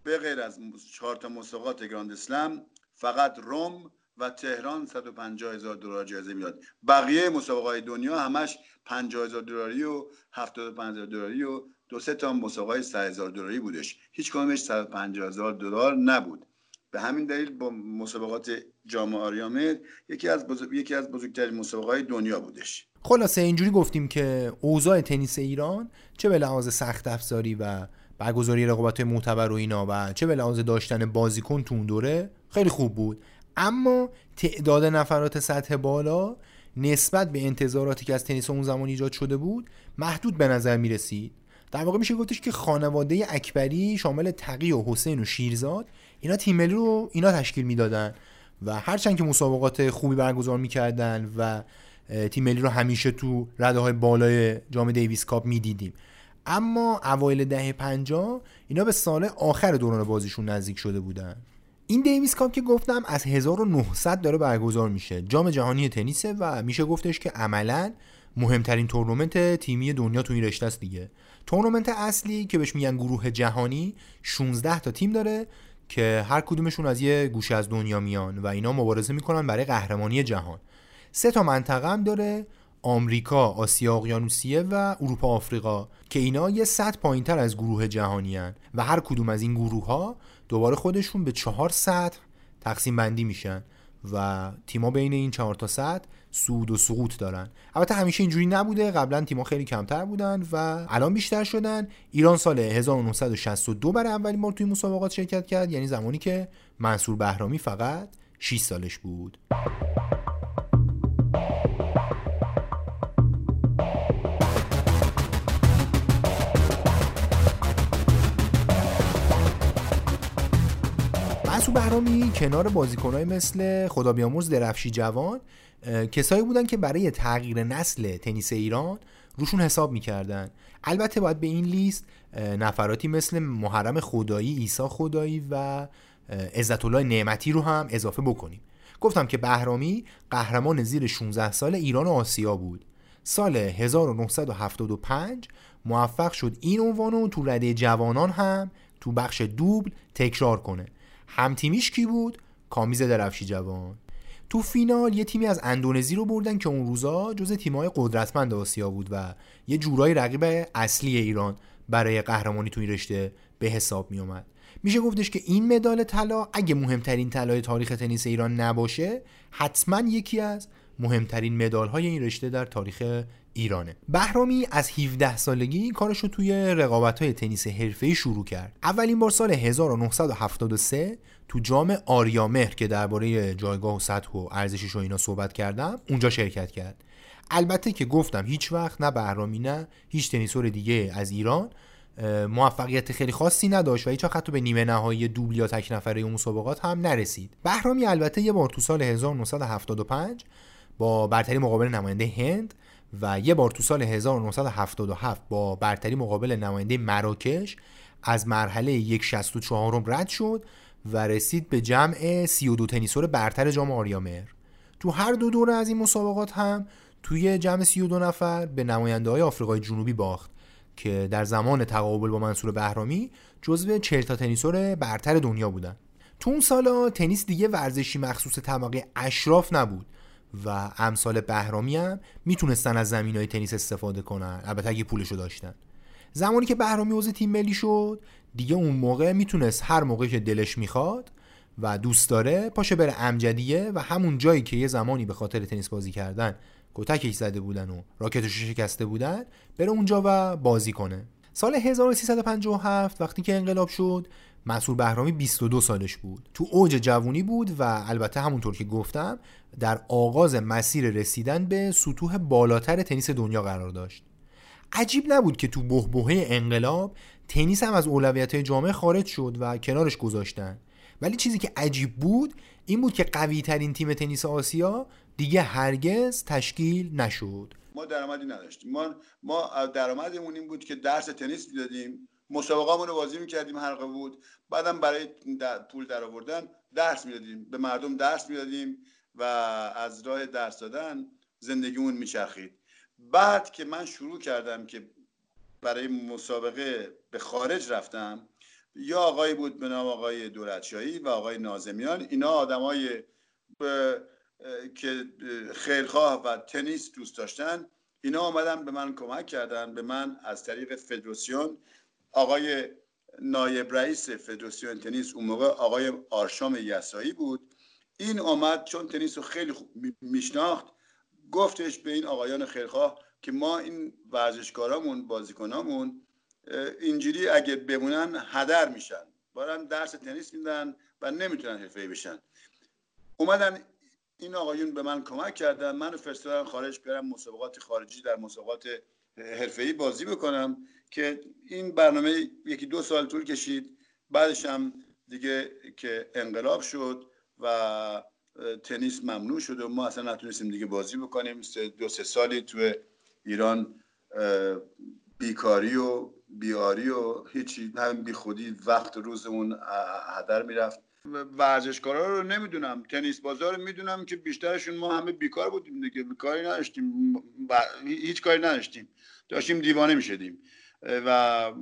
به غیر از چهار تا مسابقات گراند اسلم فقط روم و تهران 150 هزار دلار جایزه می‌داد. بقیه مسابقات دنیا همش 50 هزار دلاری و 75 هزار دلاری و دو سه تا مسابقات 100 هزار دلاری بودش. هیچ کدومش 150 هزار دلار نبود. به همین دلیل با مسابقات جام آریامر یکی از یکی از بزرگترین مسابقات دنیا بودش. خلاصه اینجوری گفتیم که اوضاع تنیس ایران چه به لحاظ سخت افزاری و برگزاری رقابت معتبر و اینا و چه به لحاظ داشتن بازیکن تو اون دوره خیلی خوب بود. اما تعداد نفرات سطح بالا نسبت به انتظاراتی که از تنیس اون زمان ایجاد شده بود محدود به نظر می رسید در واقع میشه گفتش که خانواده اکبری شامل تقی و حسین و شیرزاد اینا تیم ملی رو اینا تشکیل می‌دادن و هرچند که مسابقات خوبی برگزار می‌کردن و تیم ملی رو همیشه تو رده های بالای جام دیویس کاپ می‌دیدیم. اما اوایل دهه 50 اینا به سال آخر دوران بازیشون نزدیک شده بودن. این Davis Cup که گفتم از 1900 داره برگزار میشه. جام جهانی تنیسه و میشه گفتش که عملا مهمترین تورنمنت تیمی دنیا تو این رشته است دیگه. تورنمنت اصلی که بهش میگن گروه جهانی 16 تا تیم داره که هر کدومشون از یه گوشه از دنیا میان و اینا مبارزه می‌کنن برای قهرمانی جهان. سه تا منطقه هم داره. آمریکا، آسیا اقیانوسیه و اروپا آفریقا که اینا یه سطح پایینتر از گروه جهانی هن و هر کدوم از این گروه ها دوباره خودشون به چهار سطح تقسیم بندی میشن و تیما بین این چهار تا سطح سود و سقوط دارن. البته همیشه اینجوری نبوده. قبلا تیما خیلی کمتر بودن و الان بیشتر شدن. ایران سال 1962 برای اولین بار توی مسابقات شرکت کرد. یعنی زمانی که منصور بهرامی فقط 6 سالش بود. بهرامی کنار بازیکنهای مثل خدا بیامرز درفشی جوان کسایی بودن که برای تغییر نسل تنیس ایران روشون حساب می‌کردن. البته باید به این لیست نفراتی مثل محرم خدایی ایسا خدایی و عزت الله نعمتی رو هم اضافه بکنیم. گفتم که بهرامی قهرمان زیر 16 سال ایران و آسیا بود. سال 1975 موفق شد این عنوان رو تو رده جوانان هم تو بخش دوبل تکرار کنه. همتیمیش کی بود؟ کامیز درفشی جوان تو فینال یه تیمی از اندونزی رو بردن که اون روزا جز تیمای قدرتمند آسیا بود و یه جورایی رقیب اصلی ایران برای قهرمانی تو این رشته به حساب می اومد میشه گفتش که این مدال طلا اگه مهمترین طلای تاریخ تنیس ایران نباشه حتما یکی از مهمترین مدال های این رشته در تاریخ ایرانه. بهرامی از 17 سالگی کارش رو توی رقابت های تنیس حرفه‌ای شروع کرد. اولین بار سال 1973 تو جام آریامهر که درباره جایگاه و سطح و ارزشش و اینا صحبت کردم اونجا شرکت کرد. البته که گفتم هیچ وقت نه بهرامی نه هیچ تنیسور دیگه از ایران موفقیت خیلی خاصی نداشت و هیچ وقت به نیمه نهایی دوبل یا تک نفره اون مسابقات هم نرسید. بهرامی البته یه بار تو سال 1975 با برتری مقابل نماینده هند و یه بار تو سال 1977 با برتری مقابل نماینده مراکش از مرحله یک 64 رد شد و رسید به جمع 32 تنیسور برتر جام آریامر تو هر دو دوره از این مسابقات هم توی جمع 32 نفر به نماینده های آفریقای جنوبی باخت که در زمان تقابل با منصور بهرامی جزو 40 تا تنیسور برتر دنیا بودن. تو اون سالا تنیس دیگه ورزشی مخصوص طبقه اشراف نبود. و امثال بهرامی هم می‌تونستن از زمین های تنیس استفاده کنن. البته اگه پولشو داشتن. زمانی که بهرامی عضو تیم ملی شد دیگه اون موقع می‌تونست هر موقع که دلش می‌خواد و دوست داره پاشه بره امجدیه و همون جایی که یه زمانی به خاطر تنیس بازی کردن کتکش زده بودن و راکتش شکسته بودن بره اونجا و بازی کنه. سال 1357 وقتی که انقلاب شد مسئول بهرامی 22 سالش بود. تو اوج جوونی بود و البته همونطور که گفتم در آغاز مسیر رسیدن به سطوح بالاتر تنیس دنیا قرار داشت. عجیب نبود که تو بهبهه انقلاب تنیس هم از اولویت جامعه خارج شد و کنارش گذاشتن. ولی چیزی که عجیب بود این بود که قوی ترین تیم تنیس آسیا دیگه هرگز تشکیل نشد. ما درآمدی نداشتیم. ما ما درآمدمون این بود که درس تنیس می‌دادیم. مسابقه رو بازی می‌کردیم حلقه بود بعدم برای پول در آوردن درس می‌دادیم. به مردم درس می‌دادیم و از راه درس دادن زندگیمون میچرخید. بعد که من شروع کردم که برای مسابقه به خارج رفتم یا آقایی بود به نام آقای دولتشاهی و آقای نازمیان. اینا آدمای که خیرخواه و تنیس دوست داشتن. اینا آمدن به من کمک کردن به من از طریق فدراسیون آقای نایب رئیس فدراسیون تنیس اون موقع آقای آرشام یسایی بود. این آمد چون تنیس رو خیلی میشناخت گفتش به این آقایان خیرخواه که ما این ورزشکارامون بازیکنامون اینجوری اگه بمونن هدر میشن. بارن درس تنیس میدن و نمی‌تونن حرفه‌ای بشن. اومدن این آقایون به من کمک کردن. من فرستادن خارج برم مسابقات خارجی در مسابقات حرفه‌ای بازی بکنم. که این برنامه یکی دو سال طول کشید. بعدش هم دیگه که انقلاب شد و تنیس ممنوع شد و ما اصلا نتونستیم دیگه بازی بکنیم. دو سه سالی تو ایران بیکاری و بیاری و هیچی همین بی خودی وقت روزمون هدر می‌رفت. ورزشکارا رو نمی‌دونم تنیس بازار رو می‌دونم که بیشترشون ما همه بیکار بودیم دیگه بیکاری نداشتیم هیچ کاری نداشتیم. داشتیم دیوانه می‌شدیم. و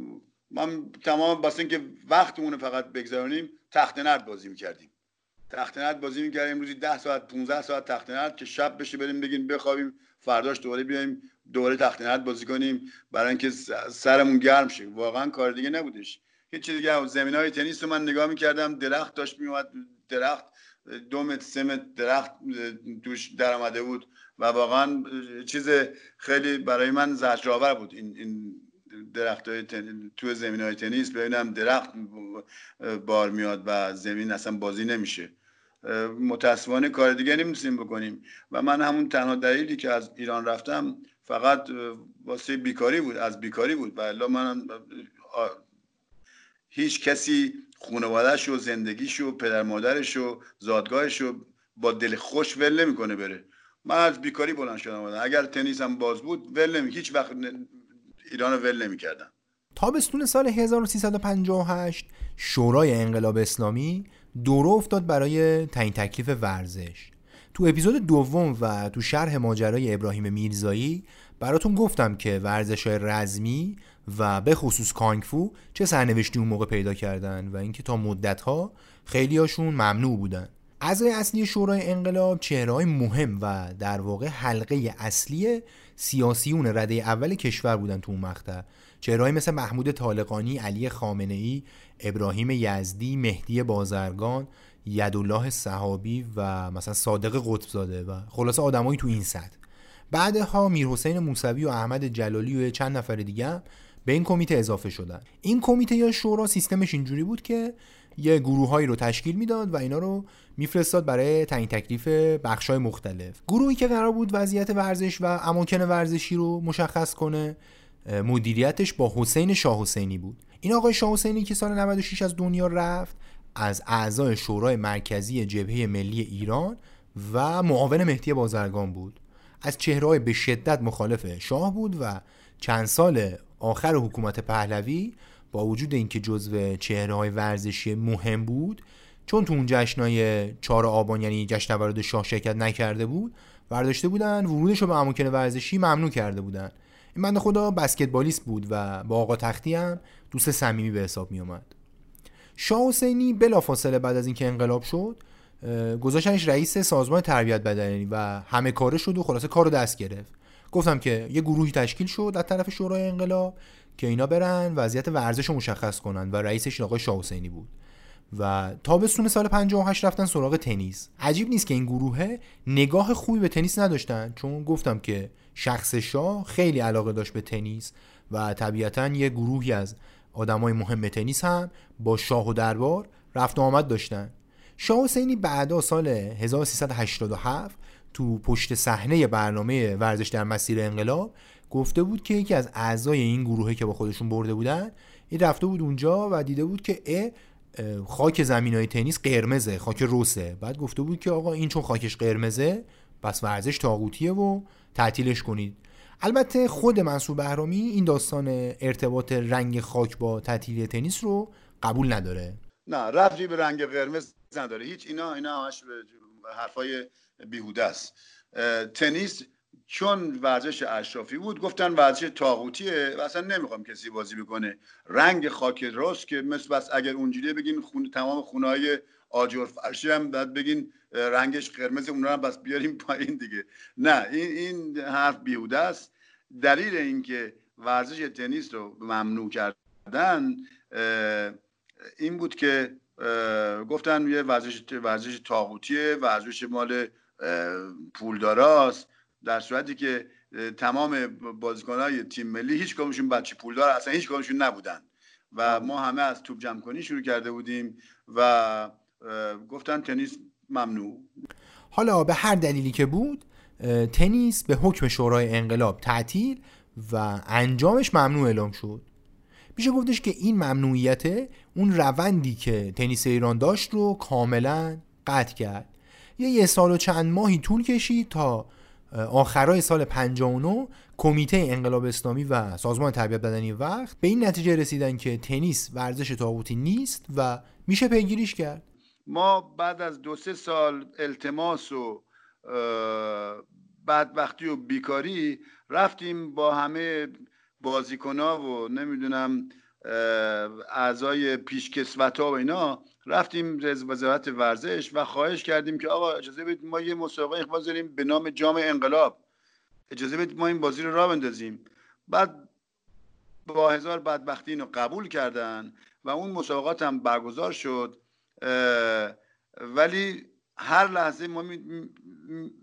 من تمام بس اینکه وقتمون فقط بگذارونیم تخت نرد بازی می‌کردیم. تخت نرد بازی می‌کردیم روزی 10 ساعت 15 ساعت تخت نرد که شب بشه بریم بگیم بخوابیم فرداش دوباره بیایم دوباره تخت نرد بازی کنیم برای اینکه سرمون گرم شه. واقعا کار دیگه نبودش. هیچ چیز دیگه زمین های تنیس رو من نگاه می‌کردم درخت داشت میومد درخت دو متر سه متر درخت توش در آمده بود و واقعا چیز خیلی برای من زجرآور بود. این, این درخت های تن... تو زمین های تنیس ببینم درخت بار میاد و زمین اصلا بازی نمیشه. متاسفانه کار دیگه نمی‌تونیم بکنیم. و من همون تنها دلیلی که از ایران رفتم فقط واسه بیکاری بود از بیکاری بود. و الا من هیچ کسی خانوادهش و زندگیش و پدر مادرش و زادگاهش رو با دل خوش ول نمی‌کنه بره. من از بیکاری بلند شدم. اگر تنیس هم باز بود ول نمی هیچ وقت ایران ول نمی‌کردم تابستون سال 1358 شورای انقلاب اسلامی دورو افتاد برای تعیین تکلیف ورزش. تو اپیزود دوم و تو شرح ماجرای ابراهیم میرزایی براتون گفتم که ورزش های رزمی و به خصوص کانگفو چه سرنوشتی اون موقع پیدا کردن و اینکه تا مدت ها خیلی هاشون ممنوع بودن. اعضای اصلی شورای انقلاب چهره مهم و در واقع حلقه اصلی سیاسیون رده اول کشور بودن تو اون مقطع. چهرهایی مثل محمود طالقانی، علی خامنه ای، ابراهیم یزدی، مهدی بازرگان، یدالله صحابی و مثلا صادق قطبزاده و خلاصه آدمایی تو این سطح. بعدها میر حسین موسوی و احمد جلالی و چند نفر دیگه به این کمیته اضافه شدن. این کمیته یا شورا سیستمش اینجوری بود که یه گروههایی رو تشکیل می‌داد و اینا رو میفرستاد برای تعیین تکلیف بخشای مختلف. گروهی که قرار بود وضعیت ورزش و اماکن ورزشی رو مشخص کنه مدیریتش با حسین شاه حسینی بود. این آقای شاه حسینی که سال 96 از دنیا رفت از اعضای شورای مرکزی جبهه ملی ایران و معاون مهدی بازرگان بود. از چهرهای به شدت مخالف شاه بود و چند سال آخر حکومت پهلوی با وجود اینکه جزو چهره های ورزشی مهم بود چون تو اون جشنای 4 آبان یعنی جشن تولد شاه شرکت نکرده بود برداشته بودن ورودش رو به اماکن ورزشی ممنوع کرده بودن. این بنده خدا بسکتبالیست بود و با آقا تختی هم دوست صمیمی به حساب می اومد شاه حسینی بلافاصله بعد از اینکه انقلاب شد گذاشتنش رئیس سازمان تربیت بدنی و همه کاره شد و خلاصه کار رو دست گرفت. گفتم که یه گروهی تشکیل شد از طرف شورای انقلاب که اینا برن وضعیت ورزش رو مشخص کنن و رئیسش آقای شاه حسینی بود. و تابستون سال 58 رفتن سراغ تنیس. عجیب نیست که این گروه نگاه خوبی به تنیس نداشتن چون گفتم که شخص شاه خیلی علاقه داشت به تنیس و طبیعتا یه گروهی از آدمای مهم تنیس هم با شاه و دربار رفت و آمد داشتن. شاه حسینی بعدا سال 1387 تو پشت صحنه برنامه ورزش در مسیر انقلاب گفته بود که یکی از اعضای این گروهی که با خودشون برده بودن این رفته بود اونجا و دیده بود که ا خاک زمین های تنیس قرمزه خاک روسه. بعد گفته بود که آقا این چون خاکش قرمزه پس ورزش تاغوتیه و تعطیلش کنید. البته خود منصور بهرامی این داستان ارتباط رنگ خاک با تعطیلی تنیس رو قبول نداره. نه رفتی به رنگ قرمز نداره. هیچ اینا اینا همش حرفای بیهوده است. تنیس چون ورزش اشرافی بود گفتن ورزش تاغوتیه و اصلا نمی‌خوام کسی بازی بکنه. رنگ خاک راست که مثل بس اگر اونجوری بگین خون تمام خونه های آجر فرشی هم بعد بگین رنگش قرمز اون هم بس بیاریم پایین دیگه. نه این این حرف بیهوده است. دلیل اینکه ورزش تنیس رو ممنوع کرد کردن این بود که گفتن یه ورزش ورزش طاغوتیه ورزش مال پولداراست در صورتی که تمام بازیکنهای تیم ملی هیچ کدومشون بچه پولدار اصلا هیچ کدومشون نبودن. و ما همه از توپ جمع کنی شروع کرده بودیم و گفتن تنیس ممنوع. حالا به هر دلیلی که بود تنیس به حکم شورای انقلاب تعطیل و انجامش ممنوع اعلام شد. میشه گفتش که این ممنوعیت اون روندی که تنیس ایران داشت رو کاملا قطع کرد. یه یه سال و چند ماهی طول کشید تا آخرای سال 59 کمیته انقلاب اسلامی و سازمان تربیت بدنی وقت به این نتیجه رسیدن که تنیس ورزش طاغوتی نیست و میشه پیگیریش کرد. ما بعد از دو سه سال التماس و بدبختی و بیکاری رفتیم با همه بازیکنها و نمی‌دونم اعضای پیشکسوت ها و اینا رفتیم وزارت ورزش و خواهش کردیم که آقا اجازه بدید ما یه مسابقه بذاریم به نام جام انقلاب. اجازه بدید ما این بازی رو را بندازیم. بعد با هزار بدبختی اینو قبول کردن و اون مسابقات هم برگزار شد ولی هر لحظه ما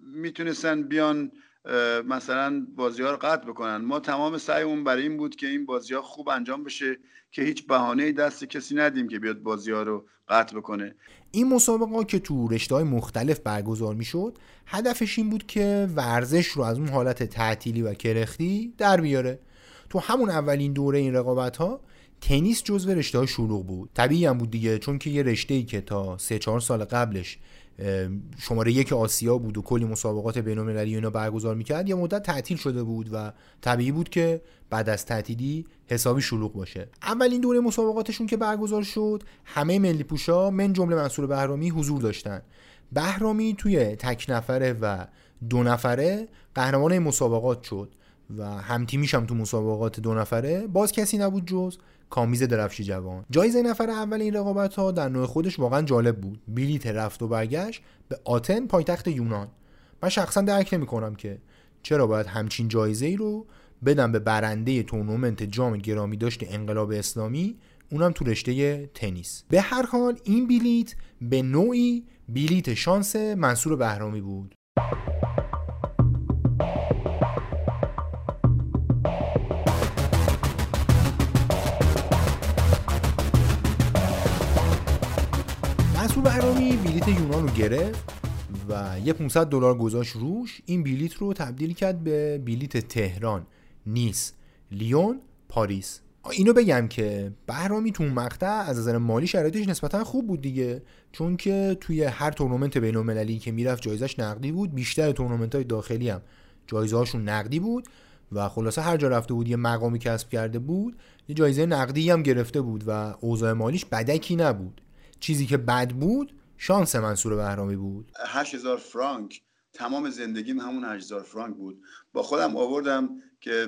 می‌تونستن بیان مثلا بازی ها رو قطع بکنن. ما تمام سعیمون برای این بود که این بازی ها خوب انجام بشه که هیچ بهانه دست کسی ندیم که بیاد بازی ها رو قطع بکنه. این مسابقه که تو رشته های مختلف برگزار می‌شد هدفش این بود که ورزش رو از اون حالت تعطیلی و کرختی در بیاره. تو همون اولین دوره این رقابت ها تنیس جزو رشته های شلوغ بود. طبیعی هم بود دیگه چون که یه رشته ای که تا سه چهار سال قبلش شماره یک آسیا بود و کلی مسابقات بین‌المللی اینا برگزار می‌کرد. یه مدت تعطیل شده بود و طبیعی بود که بعد از تعطیلی حسابی شلوغ باشه. اولین دوره مسابقاتشون که برگزار شد همه ملی پوشا من جمله منصور بهرامی حضور داشتن. بهرامی توی تک نفره و دو نفره قهرمان مسابقات شد و همتیمیش هم تو مسابقات دو نفره. باز کسی نبود جز. کامیز درفشی جوان. جایزه نفر اول این رقابت ها در نوع خودش واقعا جالب بود. بلیت رفت و برگشت به آتن پایتخت یونان. من شخصا درک نمی کنم که چرا باید همچین جایزه ای رو بدم به برنده تورنمنت جام گرامی داشت انقلاب اسلامی اونم تو رشته تنیس. به هر حال این بلیت به نوعی بلیت شانس منصور بهرامی بود. بهرامی بلیت یونان رو گرفت و یه 500 دلار گذاشت روش. این بلیت رو تبدیل کرد به بلیت تهران نیس لیون پاریس. اینو بگم که بهرامی تو مقطع از نظر مالی شرایطش نسبتا خوب بود دیگه چون که توی هر تورنمنت بین‌المللی که می‌رفت جایزش نقدی بود. بیشتر تورنمنت های داخلی هم جایزه نقدی بود و خلاصه هر جا رفته بود یه مقامی کسب کرده بود یه جایزه نقدی هم گرفته بود و اوضاع مالیش بدکی نبود. چیزی که بد بود شانس منصور بهرامی بود. 8000 فرانک تمام زندگیم همون 8000 فرانک بود. با خودم آوردم که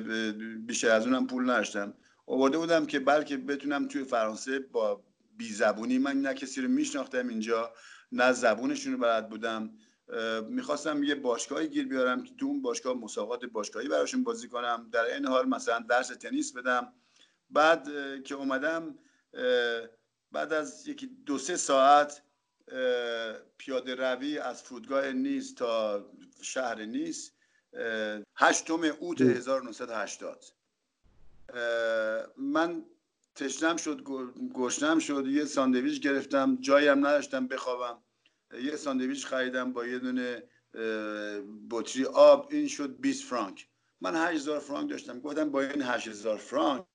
بیشتر از اونم پول نداشتم. آورده بودم که بلکه بتونم توی فرانسه با بی زبونی من نه کسی رو میشناختم اینجا نه زبونشون رو بلد بودم. می‌خواستم یه باشگاهی گیر بیارم که تو اون باشگاه مسابقات باشگاهی براشون بازی کنم. در این حال مثلا درس تنیس بدم. بعد که اومدم بعد از یکی دو سه ساعت پیاده روی از فرودگاه نیست تا شهر نیست هشتم اوت 1980 من تشنم شد گشنم شد یه ساندویچ گرفتم جایم نداشتم بخوابم. یه ساندویچ خریدم با یه دونه بطری آب این شد 20 فرانک. من 8000 فرانک داشتم. گفتم با این 8000 فرانک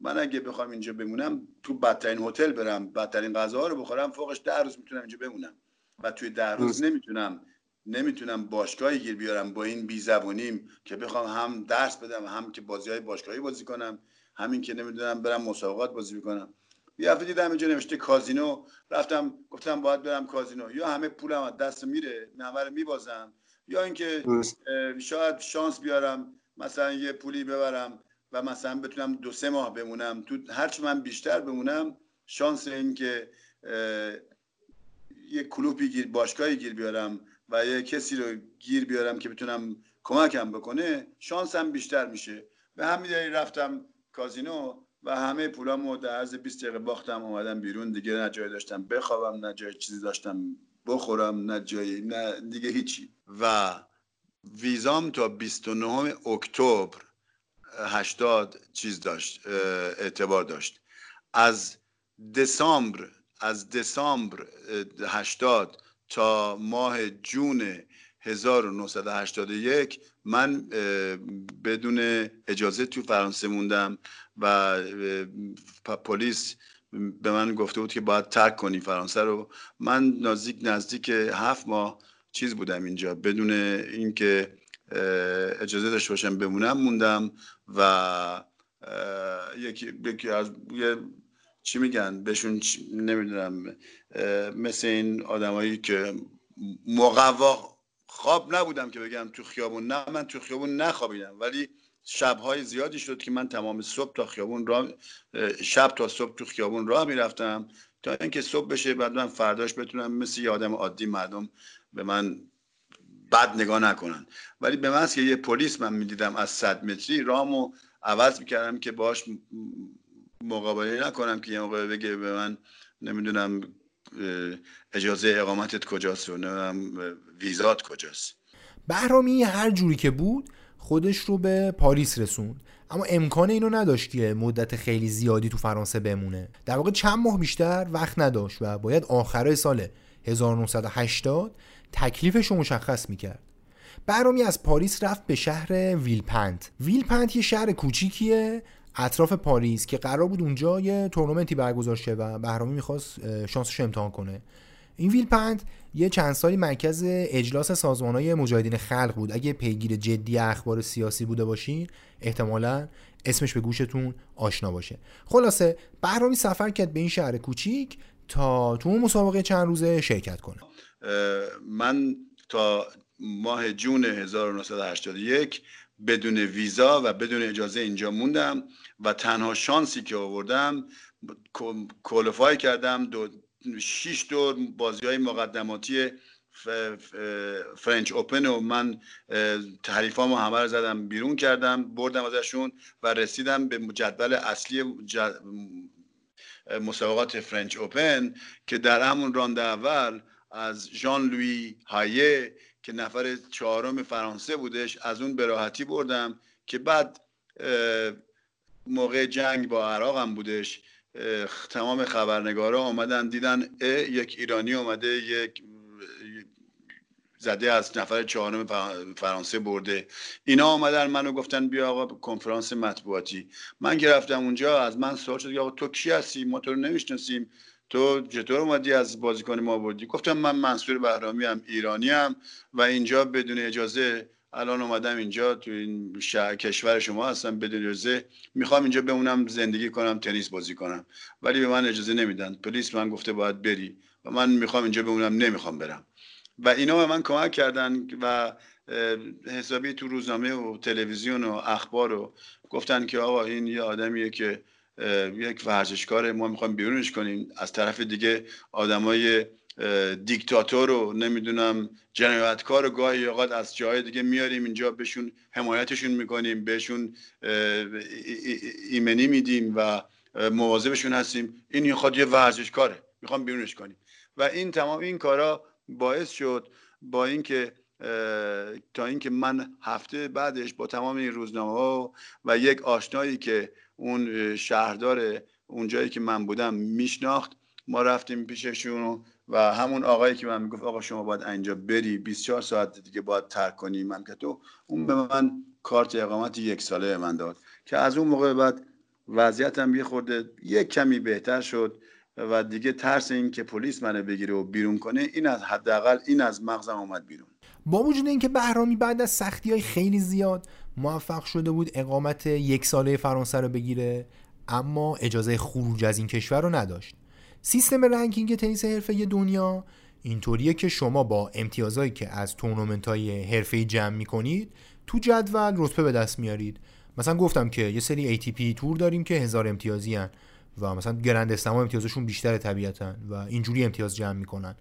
من اگه بخوام اینجا بمونم تو بدترین هتل برم بدترین غذاها رو بخورم فوقش ده روز می‌تونم اینجا بمونم. و توی ده روز نمی‌تونم نمی‌تونم باشگاهی گیر بیارم با این بی زبونیم که بخوام هم درس بدم هم که بازی های باشگاهی بازی کنم همین که نمی‌دونم برم مسابقات بازی بکنم یه هفته دیدم اینجا نوشته کازینو رفتم گفتم باید برم کازینو. یا همه پولم از دست میره رو میبازم یا اینکه شاید شانس بیارم مثلا یه پولی ببرم. و مثلا بتونم دو سه ماه بمونم تو هرچی من بیشتر بمونم شانس این که یه کلوپی گیر باشگاهی گیر بیارم و یه کسی رو گیر بیارم که بتونم کمکم بکنه شانسم بیشتر میشه. به همین دلیل رفتم کازینو و همه پولامو در عرض 20 دقیقه باختم اومدم بیرون. دیگه نه جای داشتم بخوابم نه جای چیزی داشتم بخورم نه جایی نه دیگه هیچی. و ویزام تا 29 اکتبر 80 چیز داشت اعتبار داشت. از دسامبر از دسامبر 80 تا ماه جون 1981 من بدون اجازه تو فرانسه موندم و پلیس به من گفته بود که باید ترک کنی فرانسه رو. من نزدیک نزدیک هفت ماه چیز بودم اینجا بدون اینکه اجازه داشته باشم بمونم موندم و یکی, یکی از یه چی میگن؟ بهشون نمی‌دونم مثل این آدمایی که مقوا خواب نبودم که بگم تو خیابون نه من تو خیابون نخوابیدم ولی شبهای زیادی شد که من تمام صبح تا خیابون راه شب تا صبح تو خیابون راه می‌رفتم تا اینکه صبح بشه بعد من فرداش بتونم مثل یه آدم عادی مردم به من بد نگاه نکنن. ولی به من که یه پلیس من می‌دیدم از صد متری رامو عوض می‌کردم که باش مقابله نکنم که یه موقع بگه به من نمی‌دونم اجازه اقامتت کجاست و نمی‌دونم ویزات کجاست. بهرامی هر جوری که بود خودش رو به پاریس رسوند. اما امکان اینو نداشت که مدت خیلی زیادی تو فرانسه بمونه. در واقع چند ماه بیشتر وقت نداشت و باید آخرای سال 1980 تکلیفش رو مشخص می‌کرد. بهرامی از پاریس رفت به شهر ویلپنت. ویلپنت یه شهر کوچیکیه اطراف پاریس که قرار بود اونجا یه تورنمنتی برگزار شه و بهرامی می‌خواست شانسش امتحان کنه. این ویلپنت یه چند سالی مرکز اجلاس سازمانهای مجاهدین خلق بود. اگه پیگیر جدی اخبار سیاسی بوده باشین احتمالا اسمش به گوشتون آشنا باشه. خلاصه بهرامی سفر کرد به این شهر کوچیک تا تو اون مسابقه چند روزه شرکت کنه. من تا ماه جون 1981 بدون ویزا و بدون اجازه اینجا موندم و تنها شانسی که آوردم qualify کردم تو شیش دور بازی های مقدماتی فرنچ اوپن و من حریفامو همه رو زدم بیرون کردم بردم ازشون و رسیدم به جدول اصلی مسابقات فرنچ اوپن که در همون راند اول از ژان لوی هایه که نفر چهارم فرانسه بودش از اون براحتی بردم که بعد موقع جنگ با عراق هم بودش تمام خبرنگارا آمدن دیدن یک ایرانی اومده یک زده از نفر چهارم فرانسه برده. اینا آمدن منو گفتن بیا آقا کنفرانس مطبوعاتی. من که رفتم اونجا از من سوال شد آقا تو کی هستی؟ ما تو رو نمی‌شناسیم. تو چطور اومدی از بازیکن ما بردی گفتم من منصور بهرامی هم ایرانی هم و اینجا بدون اجازه الان اومدم اینجا تو این شهر کشور شما هستم بدون اجازه می‌خوام اینجا بمونم زندگی کنم تنیس بازی کنم. ولی به من اجازه نمیدن. پلیس من گفته باید بری و من می‌خوام اینجا بمونم نمی‌خوام برم. و اینا به من کمک کردن و حسابی تو روزنامه و تلویزیون و اخبار و گفتن که آقا این یه آدمیه که یک ورزشکار ما می‌خوایم بیرونش کنیم. از طرف دیگه آدمای دیکتاتور رو نمی‌دونم جنایتکار رو گاهی اوقات از جای دیگه میاریم اینجا بهشون حمایتشون می‌کنیم بهشون ایمنی میدیم و مواظبشون هستیم. این خود یه ورزشکاره. می‌خوام بیرونش کنیم. و این تمام این کارا باعث شد با اینکه تا اینکه من هفته بعدش با تمام این روزنامه ها و یک آشنایی که اون شهردار اونجایی که من بودم میشناخت. ما رفتیم پیششون و همون آقایی که من می‌گفت آقا شما باید اینجا بری 24 ساعت دیگه باید ترک کنی تو. اون به من کارت اقامت یک ساله من داد که از اون موقع بعد وضعیتم یه خورده یک کمی بهتر شد و دیگه ترس این که پلیس منو بگیره و بیرون کنه این از حداقل این از مغزم اومد بیرون. با وجود اینکه بهرامی بعد از سختی های خیلی زیاد موفق شده بود اقامت یک ساله فرانسه رو بگیره اما اجازه خروج از این کشور رو نداشت. سیستم رنکینگ تنیس حرفه دنیا اینطوریه که شما با امتیازهایی که از تورنمنت های حرفه جمع می‌کنید تو جدول رتبه به دست میارید. مثلا گفتم که یه سری ATP تور داریم که هزار امتیازی هن و مثلا گرند استما امتیازشون بیشتر طبیعتا و اینجوری امتیاز جمع می‌کنن.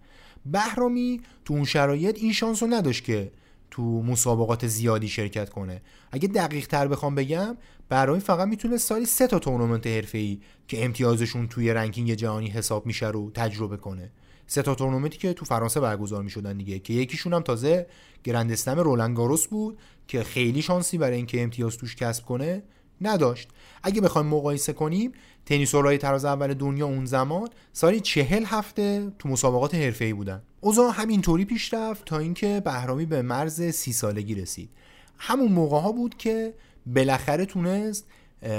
بهرامی تو اون شرایط این شانس رو نداشت که تو مسابقات زیادی شرکت کنه. اگه دقیق تر بخوام بگم برای فقط می‌تونه سالی سه تا تورنمنت ای که امتیازشون توی رنکینگ جهانی حساب میشه رو تجربه کنه. سه تا تورنمنتی که تو فرانسه برگزار می‌شدن دیگه که یکیشون هم تازه گرندستم رولنگاروس بود که خیلی شانسی برای اینکه امتیاز توش کسب کنه. نداشت. اگه بخوایم مقایسه کنیم تنیسورهای تراز اول دنیا اون زمان سالی چهل هفته تو مسابقات حرفه‌ای بودن. اوضاع همینطوری پیش رفت تا اینکه بهرامی به مرز سی سالگی رسید. همون موقع ها بود که بالاخره تونست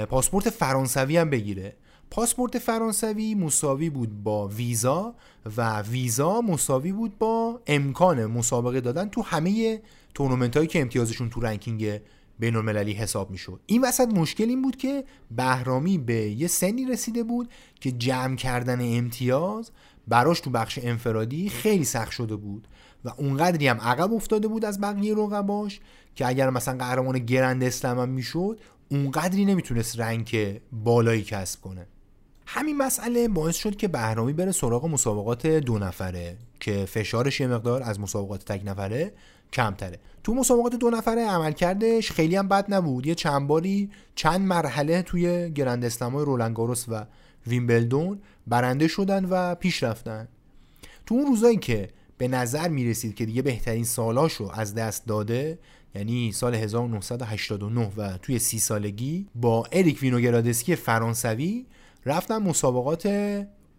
پاسپورت فرانسوی هم بگیره. پاسپورت فرانسوی مساوی بود با ویزا و ویزا مساوی بود با امکان مسابقه دادن تو همه تورنمنت هایی که امتیازشون تو ranking بین المللی حساب می‌شد. این وسط مشکل این بود که بهرامی به یه سنی رسیده بود که جمع کردن امتیاز براش تو بخش انفرادی خیلی سخت شده بود و اونقدری هم عقب افتاده بود از بقیه رقباش که اگر مثلا قهرمان گرند اسلم هم می‌شد اونقدری نمی‌تونست رنگ بالایی کسب کنه. همین مسئله باعث شد که بهرامی بره سراغ مسابقات دو نفره که فشارش یه مقدار از مسابقات تک نفره کمتره. تو مسابقات دو نفره عملکردش خیلی هم بد نبود. یه چند باری چند مرحله توی گرند اسلمای رولنگاروس و ویمبلدون برنده شدن و پیش رفتن. تو اون روزایی که به نظر می‌رسید که دیگه بهترین سالاشو از دست داده یعنی سال 1989 و توی سی سالگی با اریک وینوگرادسکی فرانسوی رفتن مسابقات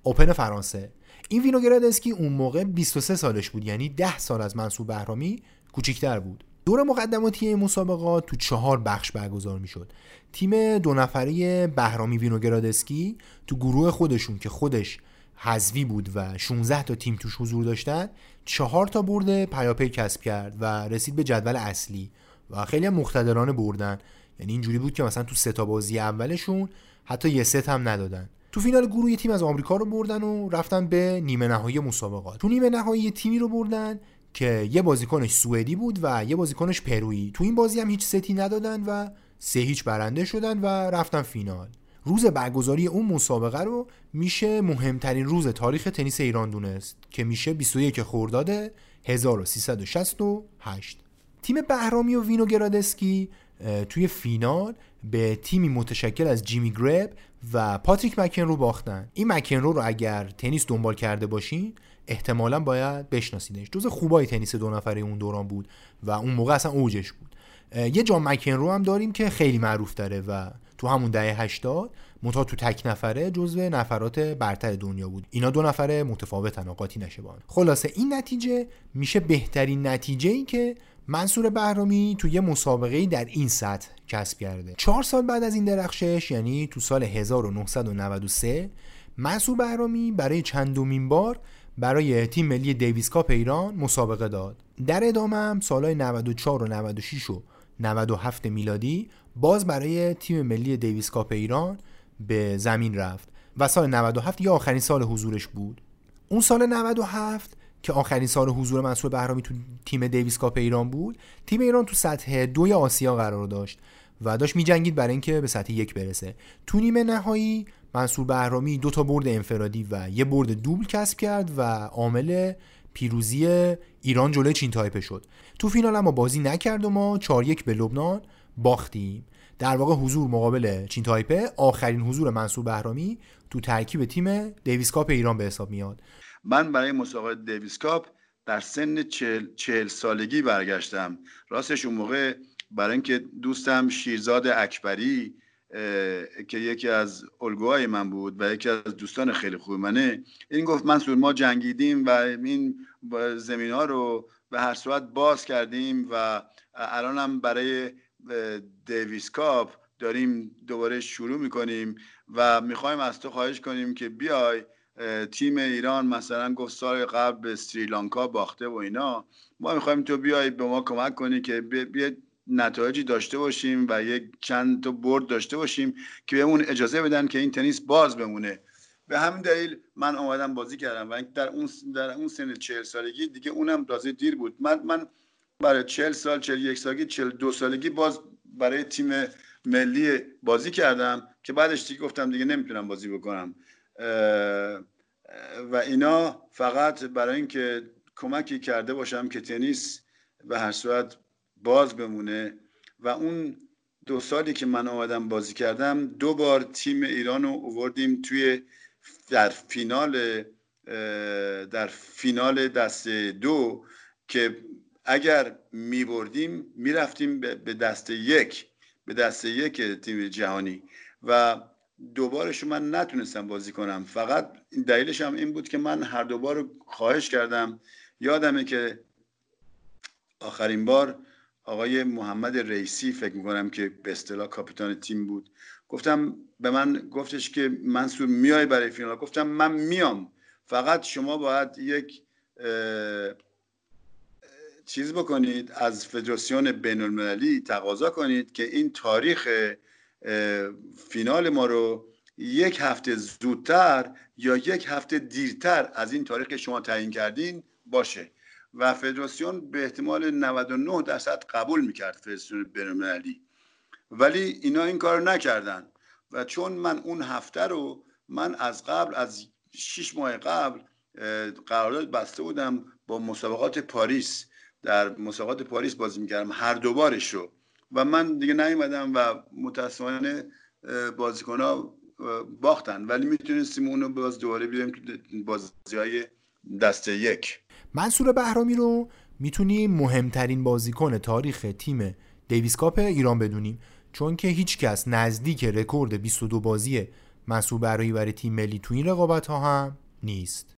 اوپن فرانسه. این وینوگرادسکی اون موقع 23 سالش بود یعنی 10 سال از منصور بهرامی کوچیکتر بود. دور مقدماتی مسابقات تو چهار بخش برگزار می‌شد. تیم دو نفره بهرامی وینوگرادسکی تو گروه خودشون که خودش حذوی بود و 16 تا تیم توش حضور داشتن چهار تا برده پیاپی کسب کرد و رسید به جدول اصلی و خیلی هم مقتدرانه بردن. یعنی اینجوری بود که مثلا تو سه تا بازی اولشون حتی یه ست هم ندادن. تو فینال گروه تیم از آمریکا رو بردن و رفتن به نیمه نهایی مسابقات. تو نیمه نهایی تیمی رو بردن که یه بازیکنش سوئدی بود و یه بازیکنش پرویی. تو این بازی هم هیچ ستی ندادن و سه هیچ برنده شدن و رفتن فینال. روز برگزاری اون مسابقه رو میشه مهمترین روز تاریخ تنیس ایران دونست که میشه 21 خرداد 1368 تیم بهرامی و وینو گرادسکی توی فینال به تیمی متشکل از جیمی گرب و پاتریک مکن رو باختن. این مکن رو اگر تنیس دنبال کرده باشین احتمالا باید بشناسیدش. جز خوبای تنیس دو نفره اون دوران بود و اون موقع اصلا اوجش بود. یه جام مکن رو هم داریم که خیلی معروف داره و تو همون دهه 80 منتها تو تک نفره جزو نفرات برتر دنیا بود. اینا دو نفره متفاوتن قاطی نشه با خلاصه این نتیجه میشه بهترین نتیجه ای که منصور بهرامی تو یه مسابقه در این سطح کسب کرده. چهار سال بعد از این درخشش یعنی تو سال 1993 منصور بهرامی برای چندمین بار برای تیم ملی دیویس کاپ ایران مسابقه داد. در ادامه هم سالهای 94 و 96 و 97 میلادی باز برای تیم ملی دیویس کاپ ایران به زمین رفت و سال 97 یا آخرین سال حضورش بود. اون سال 97 که آخرین سال حضور منصور بهرامی تو تیم دیویس کاپ ایران بود تیم ایران تو سطح دوی آسیا قرار داشت و داشت میجنگید برای اینکه به سطح یک برسه. تو نیمه نهایی منصور بهرامی دو تا برد انفرادی و یه برد دوبل کسب کرد و عامل پیروزی ایران جلوی چین تایپه شد. تو فینال اما بازی نکرد و ما 4 یک به لبنان باختیم. در واقع حضور مقابل چین تایپه آخرین حضور منصور بهرامی تو ترکیب تیم دیویس کاپ ایران به حساب میاد. من برای مسابقه دیویس کاپ در سن چهل, سالگی برگشتم. راستش اون موقع برای اینکه دوستم شیرزاد اکبری که یکی از الگوهای من بود و یکی از دوستان خیلی خوب منه. این گفت منصور ما جنگیدیم و این زمین ها رو به هر صورت باز کردیم و الان هم برای دیویس کاپ داریم دوباره شروع می‌کنیم و می‌خوایم از تو خواهش کنیم که بیای تیم ایران مثلا گفت سال قبل به سریلانکا باخته و اینا. ما می‌خوایم تو بیای به ما کمک کنی که بیاید نتایجی داشته باشیم و یک چند تا برد داشته باشیم که بهمون اجازه بدن که این تنیس باز بمونه. به همین دلیل من اومدم بازی کردم و در اون در اون سن 40 سالگی دیگه اونم تازه دیر بود. من من برای 40 سال 41 سالگی 42 سالگی باز برای تیم ملی بازی کردم که بعدش دیگه گفتم دیگه نمی‌تونم بازی بکنم. و اینا فقط برای اینکه کمکی کرده باشم که تنیس به هر صورت باز بمونه و اون دو سالی که من آمدم بازی کردم دو بار تیم ایران رو اووردیم توی در فینال در فینال دست دو که اگر می بردیم می رفتیم به دست یک به دست یک تیم جهانی و دوبارش من نتونستم بازی کنم. فقط دلیلش هم این بود که من هر دوبار خواهش کردم. یادمه که آخرین بار آقای محمد رئیسی فکر می‌کنم که به اصطلاح کاپیتان تیم بود. گفتم به من گفتش که منصور میای برای فینال. گفتم من میام. فقط شما باید یک چیز بکنید از فدراسیون بین المللی تقاضا کنید که این تاریخ فینال ما رو یک هفته زودتر یا یک هفته دیرتر از این تاریخ که شما تعیین کردین باشه. و فدراسیون به احتمال 99 درصد قبول می‌کرد فدراسیون بینالمللی. ولی اینا این کار نکردن و چون من اون هفته رو من از قبل از 6 ماه قبل قرارداد بسته بودم با مسابقات پاریس. در مسابقات پاریس بازی می‌کردم هر دوبارش رو. و من دیگه نیومدم و متاسفانه بازیکن ها باختن. ولی می‌تونستیم اونو باز دوباره بیاریم تو بازی های دسته یک. منصور بهرامی رو می‌تونیم مهمترین بازیکن تاریخ تیم دیویس کاپ ایران بدونیم چون که هیچ کس نزدیک رکورد 22 بازی منصور بهرامی برای تیم ملی تو این رقابت ها هم نیست.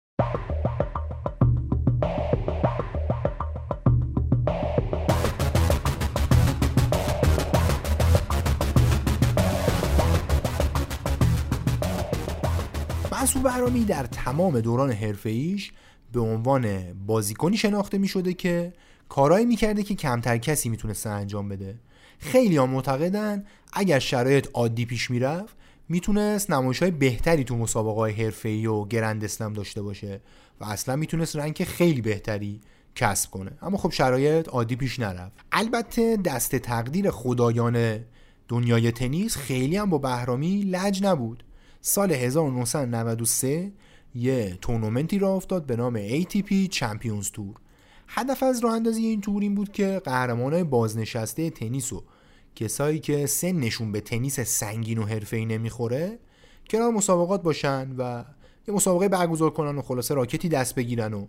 منصور بهرامی در تمام دوران ایش به عنوان بازیکنی شناخته می شده که کارایی می‌کرده که کمتر کسی می‌تونسته انجام بده. خیلی ها معتقدن اگر شرایط عادی پیش می‌رفت می‌تونست نمایش های بهتری تو مسابقه های ای و گرند اسلم داشته باشه و اصلا می‌تونست رنگ خیلی بهتری کسب کنه. اما خب شرایط عادی پیش نرفت. البته دست تقدیر خدایان دنیای تنیس خیلی هم با بهرامی لج نبود. سال 1993 یه تورنمنتی را افتاد به نام ATP چمپیونز تور هدف از راه اندازی این تور این بود که قهرمانای بازنشسته تنیس و کسایی که سنشون به تنیس سنگین و حرفه‌ای نمی‌خوره کنار مسابقات باشن و یه مسابقه برگزار کنن و خلاصه راکتی دست بگیرن و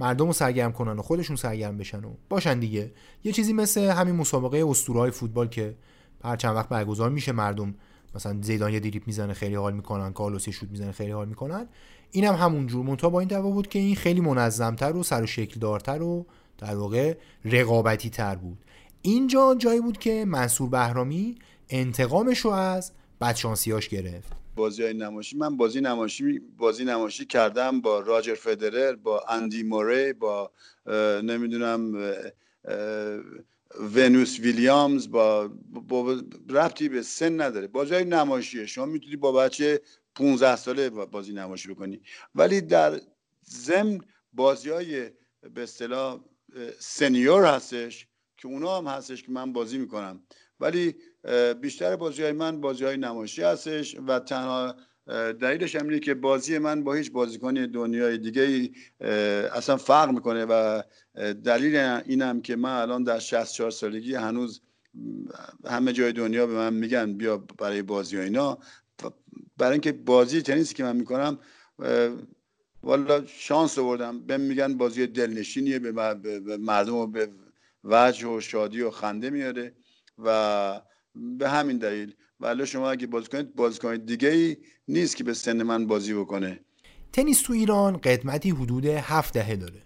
مردم رو سرگرم کنن و خودشون سرگرم بشن و باشن دیگه. یه چیزی مثل همین مسابقه اسطورهای فوتبال که هر چند وقت برگزار میشه مردم مثلا زیدان یه دریپ می‌زنه خیلی حال می‌کنن کارلوس شوت می‌زنه خیلی حال می‌کنن. اینم هم همونجور منتها با این بود که این خیلی منظمتر و سر و شکل دارتر و در واقع رقابتی تر بود. اینجا جایی بود که منصور بهرامی انتقامش رو از بدشانسیاش گرفت. بازی های نماشی من بازی نماشی بازی نماشی کردم با راجر فدرر با اندی موره با نمی‌دونم ونوس ویلیامز با, با ربطی به سن نداره. بازی های نمایشیه. شما می‌تونی با بچه 15 ساله بازی نمایشی بکنی. ولی در ضمن بازی های به اصطلاح سنیور هستش که اونا هم هستش که من بازی می‌کنم. ولی بیشتر بازی های من بازی های نمایشی هستش و تنها دلیلش هم که بازی من با هیچ بازیکن دنیای دیگه اصلا فرق می‌کنه و دلیل اینم که من الان در 64 سالگی هنوز همه جای دنیا به من میگن بیا برای بازی ها اینا. برای اینکه بازی تنیسی که من می‌کنم والا شانس آوردم. به میگن بازی دلنشینیه به مردم رو به وجه و شادی و خنده میاره و به همین دلیل ولی شما اگه بازی کنید بازی کنید. دیگه ای نیست که به سن من بازی بکنه. تنیس تو ایران قدمتی حدود هفت دهه داره.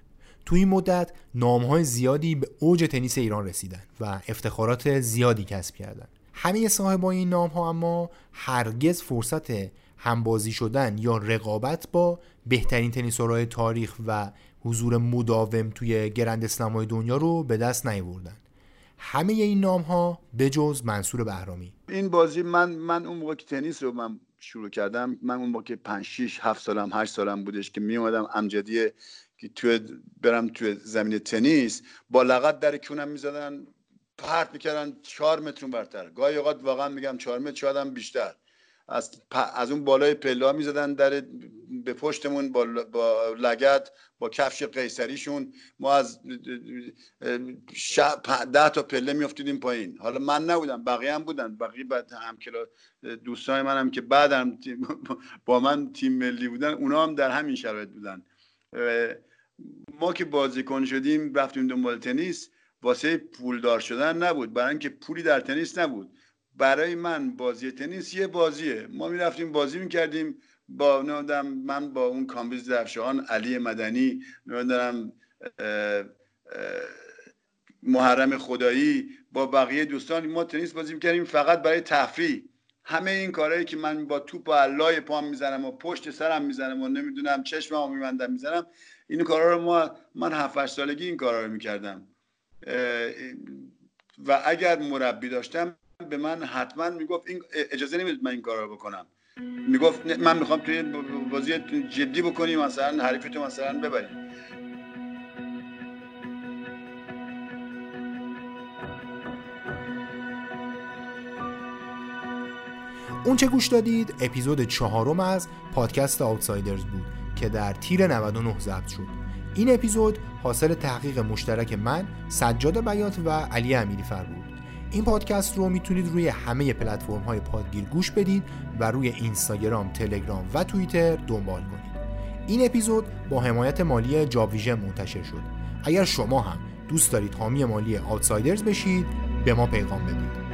تو این مدت نامهای زیادی به اوج تنیس ایران رسیدن و افتخارات زیادی کسب کردن. همه صاحبان این نام ها اما هرگز فرصت همبازی شدن یا رقابت با بهترین تنیسورهای تاریخ و حضور مداوم توی گرند اسلام دنیا رو به دست نیاوردن. همه این نام ها بجز منصور بهرامی. این بازی من من اون موقع که تنیس رو من شروع کردم من اون موقع که 5 6 7 سالم 8 سالم بودش که می اومدم امجدی که تو برم تو زمین تنیس با لغت در کونم می‌زدن پرت می‌کردن چهار متر برتر گاهی اوقات واقعا میگم چهار متر شاید بیشتر. از, از اون بالای پلا می‌زدن در به پشتمون با, با لگت با کفش قیصریشون. ما از ده تا پله میافتیدیم پایین. حالا من نبودم بقیه هم بودن. بقیه بعد هم دوستان منم که بعدم با من تیم ملی بودن اونا هم در همین شرایط بودن. ما که بازیکن شدیم رفتیم دنبال تنیس واسه پولدار شدن نبود. برای اینکه پولی در تنیس نبود. برای من بازی تنیس یه بازیه. ما می‌رفتیم بازی می‌کردیم با نمی‌دونم من با اون کامبیز درفشان علی مدنی نمی‌دونم محرم خدایی با بقیه دوستان ما تنیس بازی می‌کردیم فقط برای تفریح. همه این کارهایی که من با توپ و علای پام می‌زنم و پشت سرم می‌زنم و نمی‌دونم چشممو میبندم می‌زنم این کارا رو ما من 7 سالگی این کارا رو می‌کردم. و اگر مربی داشتم به من حتما می‌گفت این اجازه نمی‌دید من این کارا رو بکنم. می‌گفت من می‌خوام توی بازی جدی بکنی مثلا حریفتو مثلا ببری اون چه گوش دادید؟ اپیزود چهارم از پادکست آوتسایدرز بود که در تیر 99 ضبط شد. این اپیزود حاصل تحقیق مشترک من سجاد بیات و علی امیری فر بود. این پادکست رو می‌تونید روی همه پلتفرم های پادگیر گوش بدید و روی اینستاگرام، تلگرام و توییتر دنبال کنید. این اپیزود با حمایت مالی جاب ویژن منتشر شد. اگر شما هم دوست دارید حامی مالی آوتسایدرز بشید به ما پیغام بدید.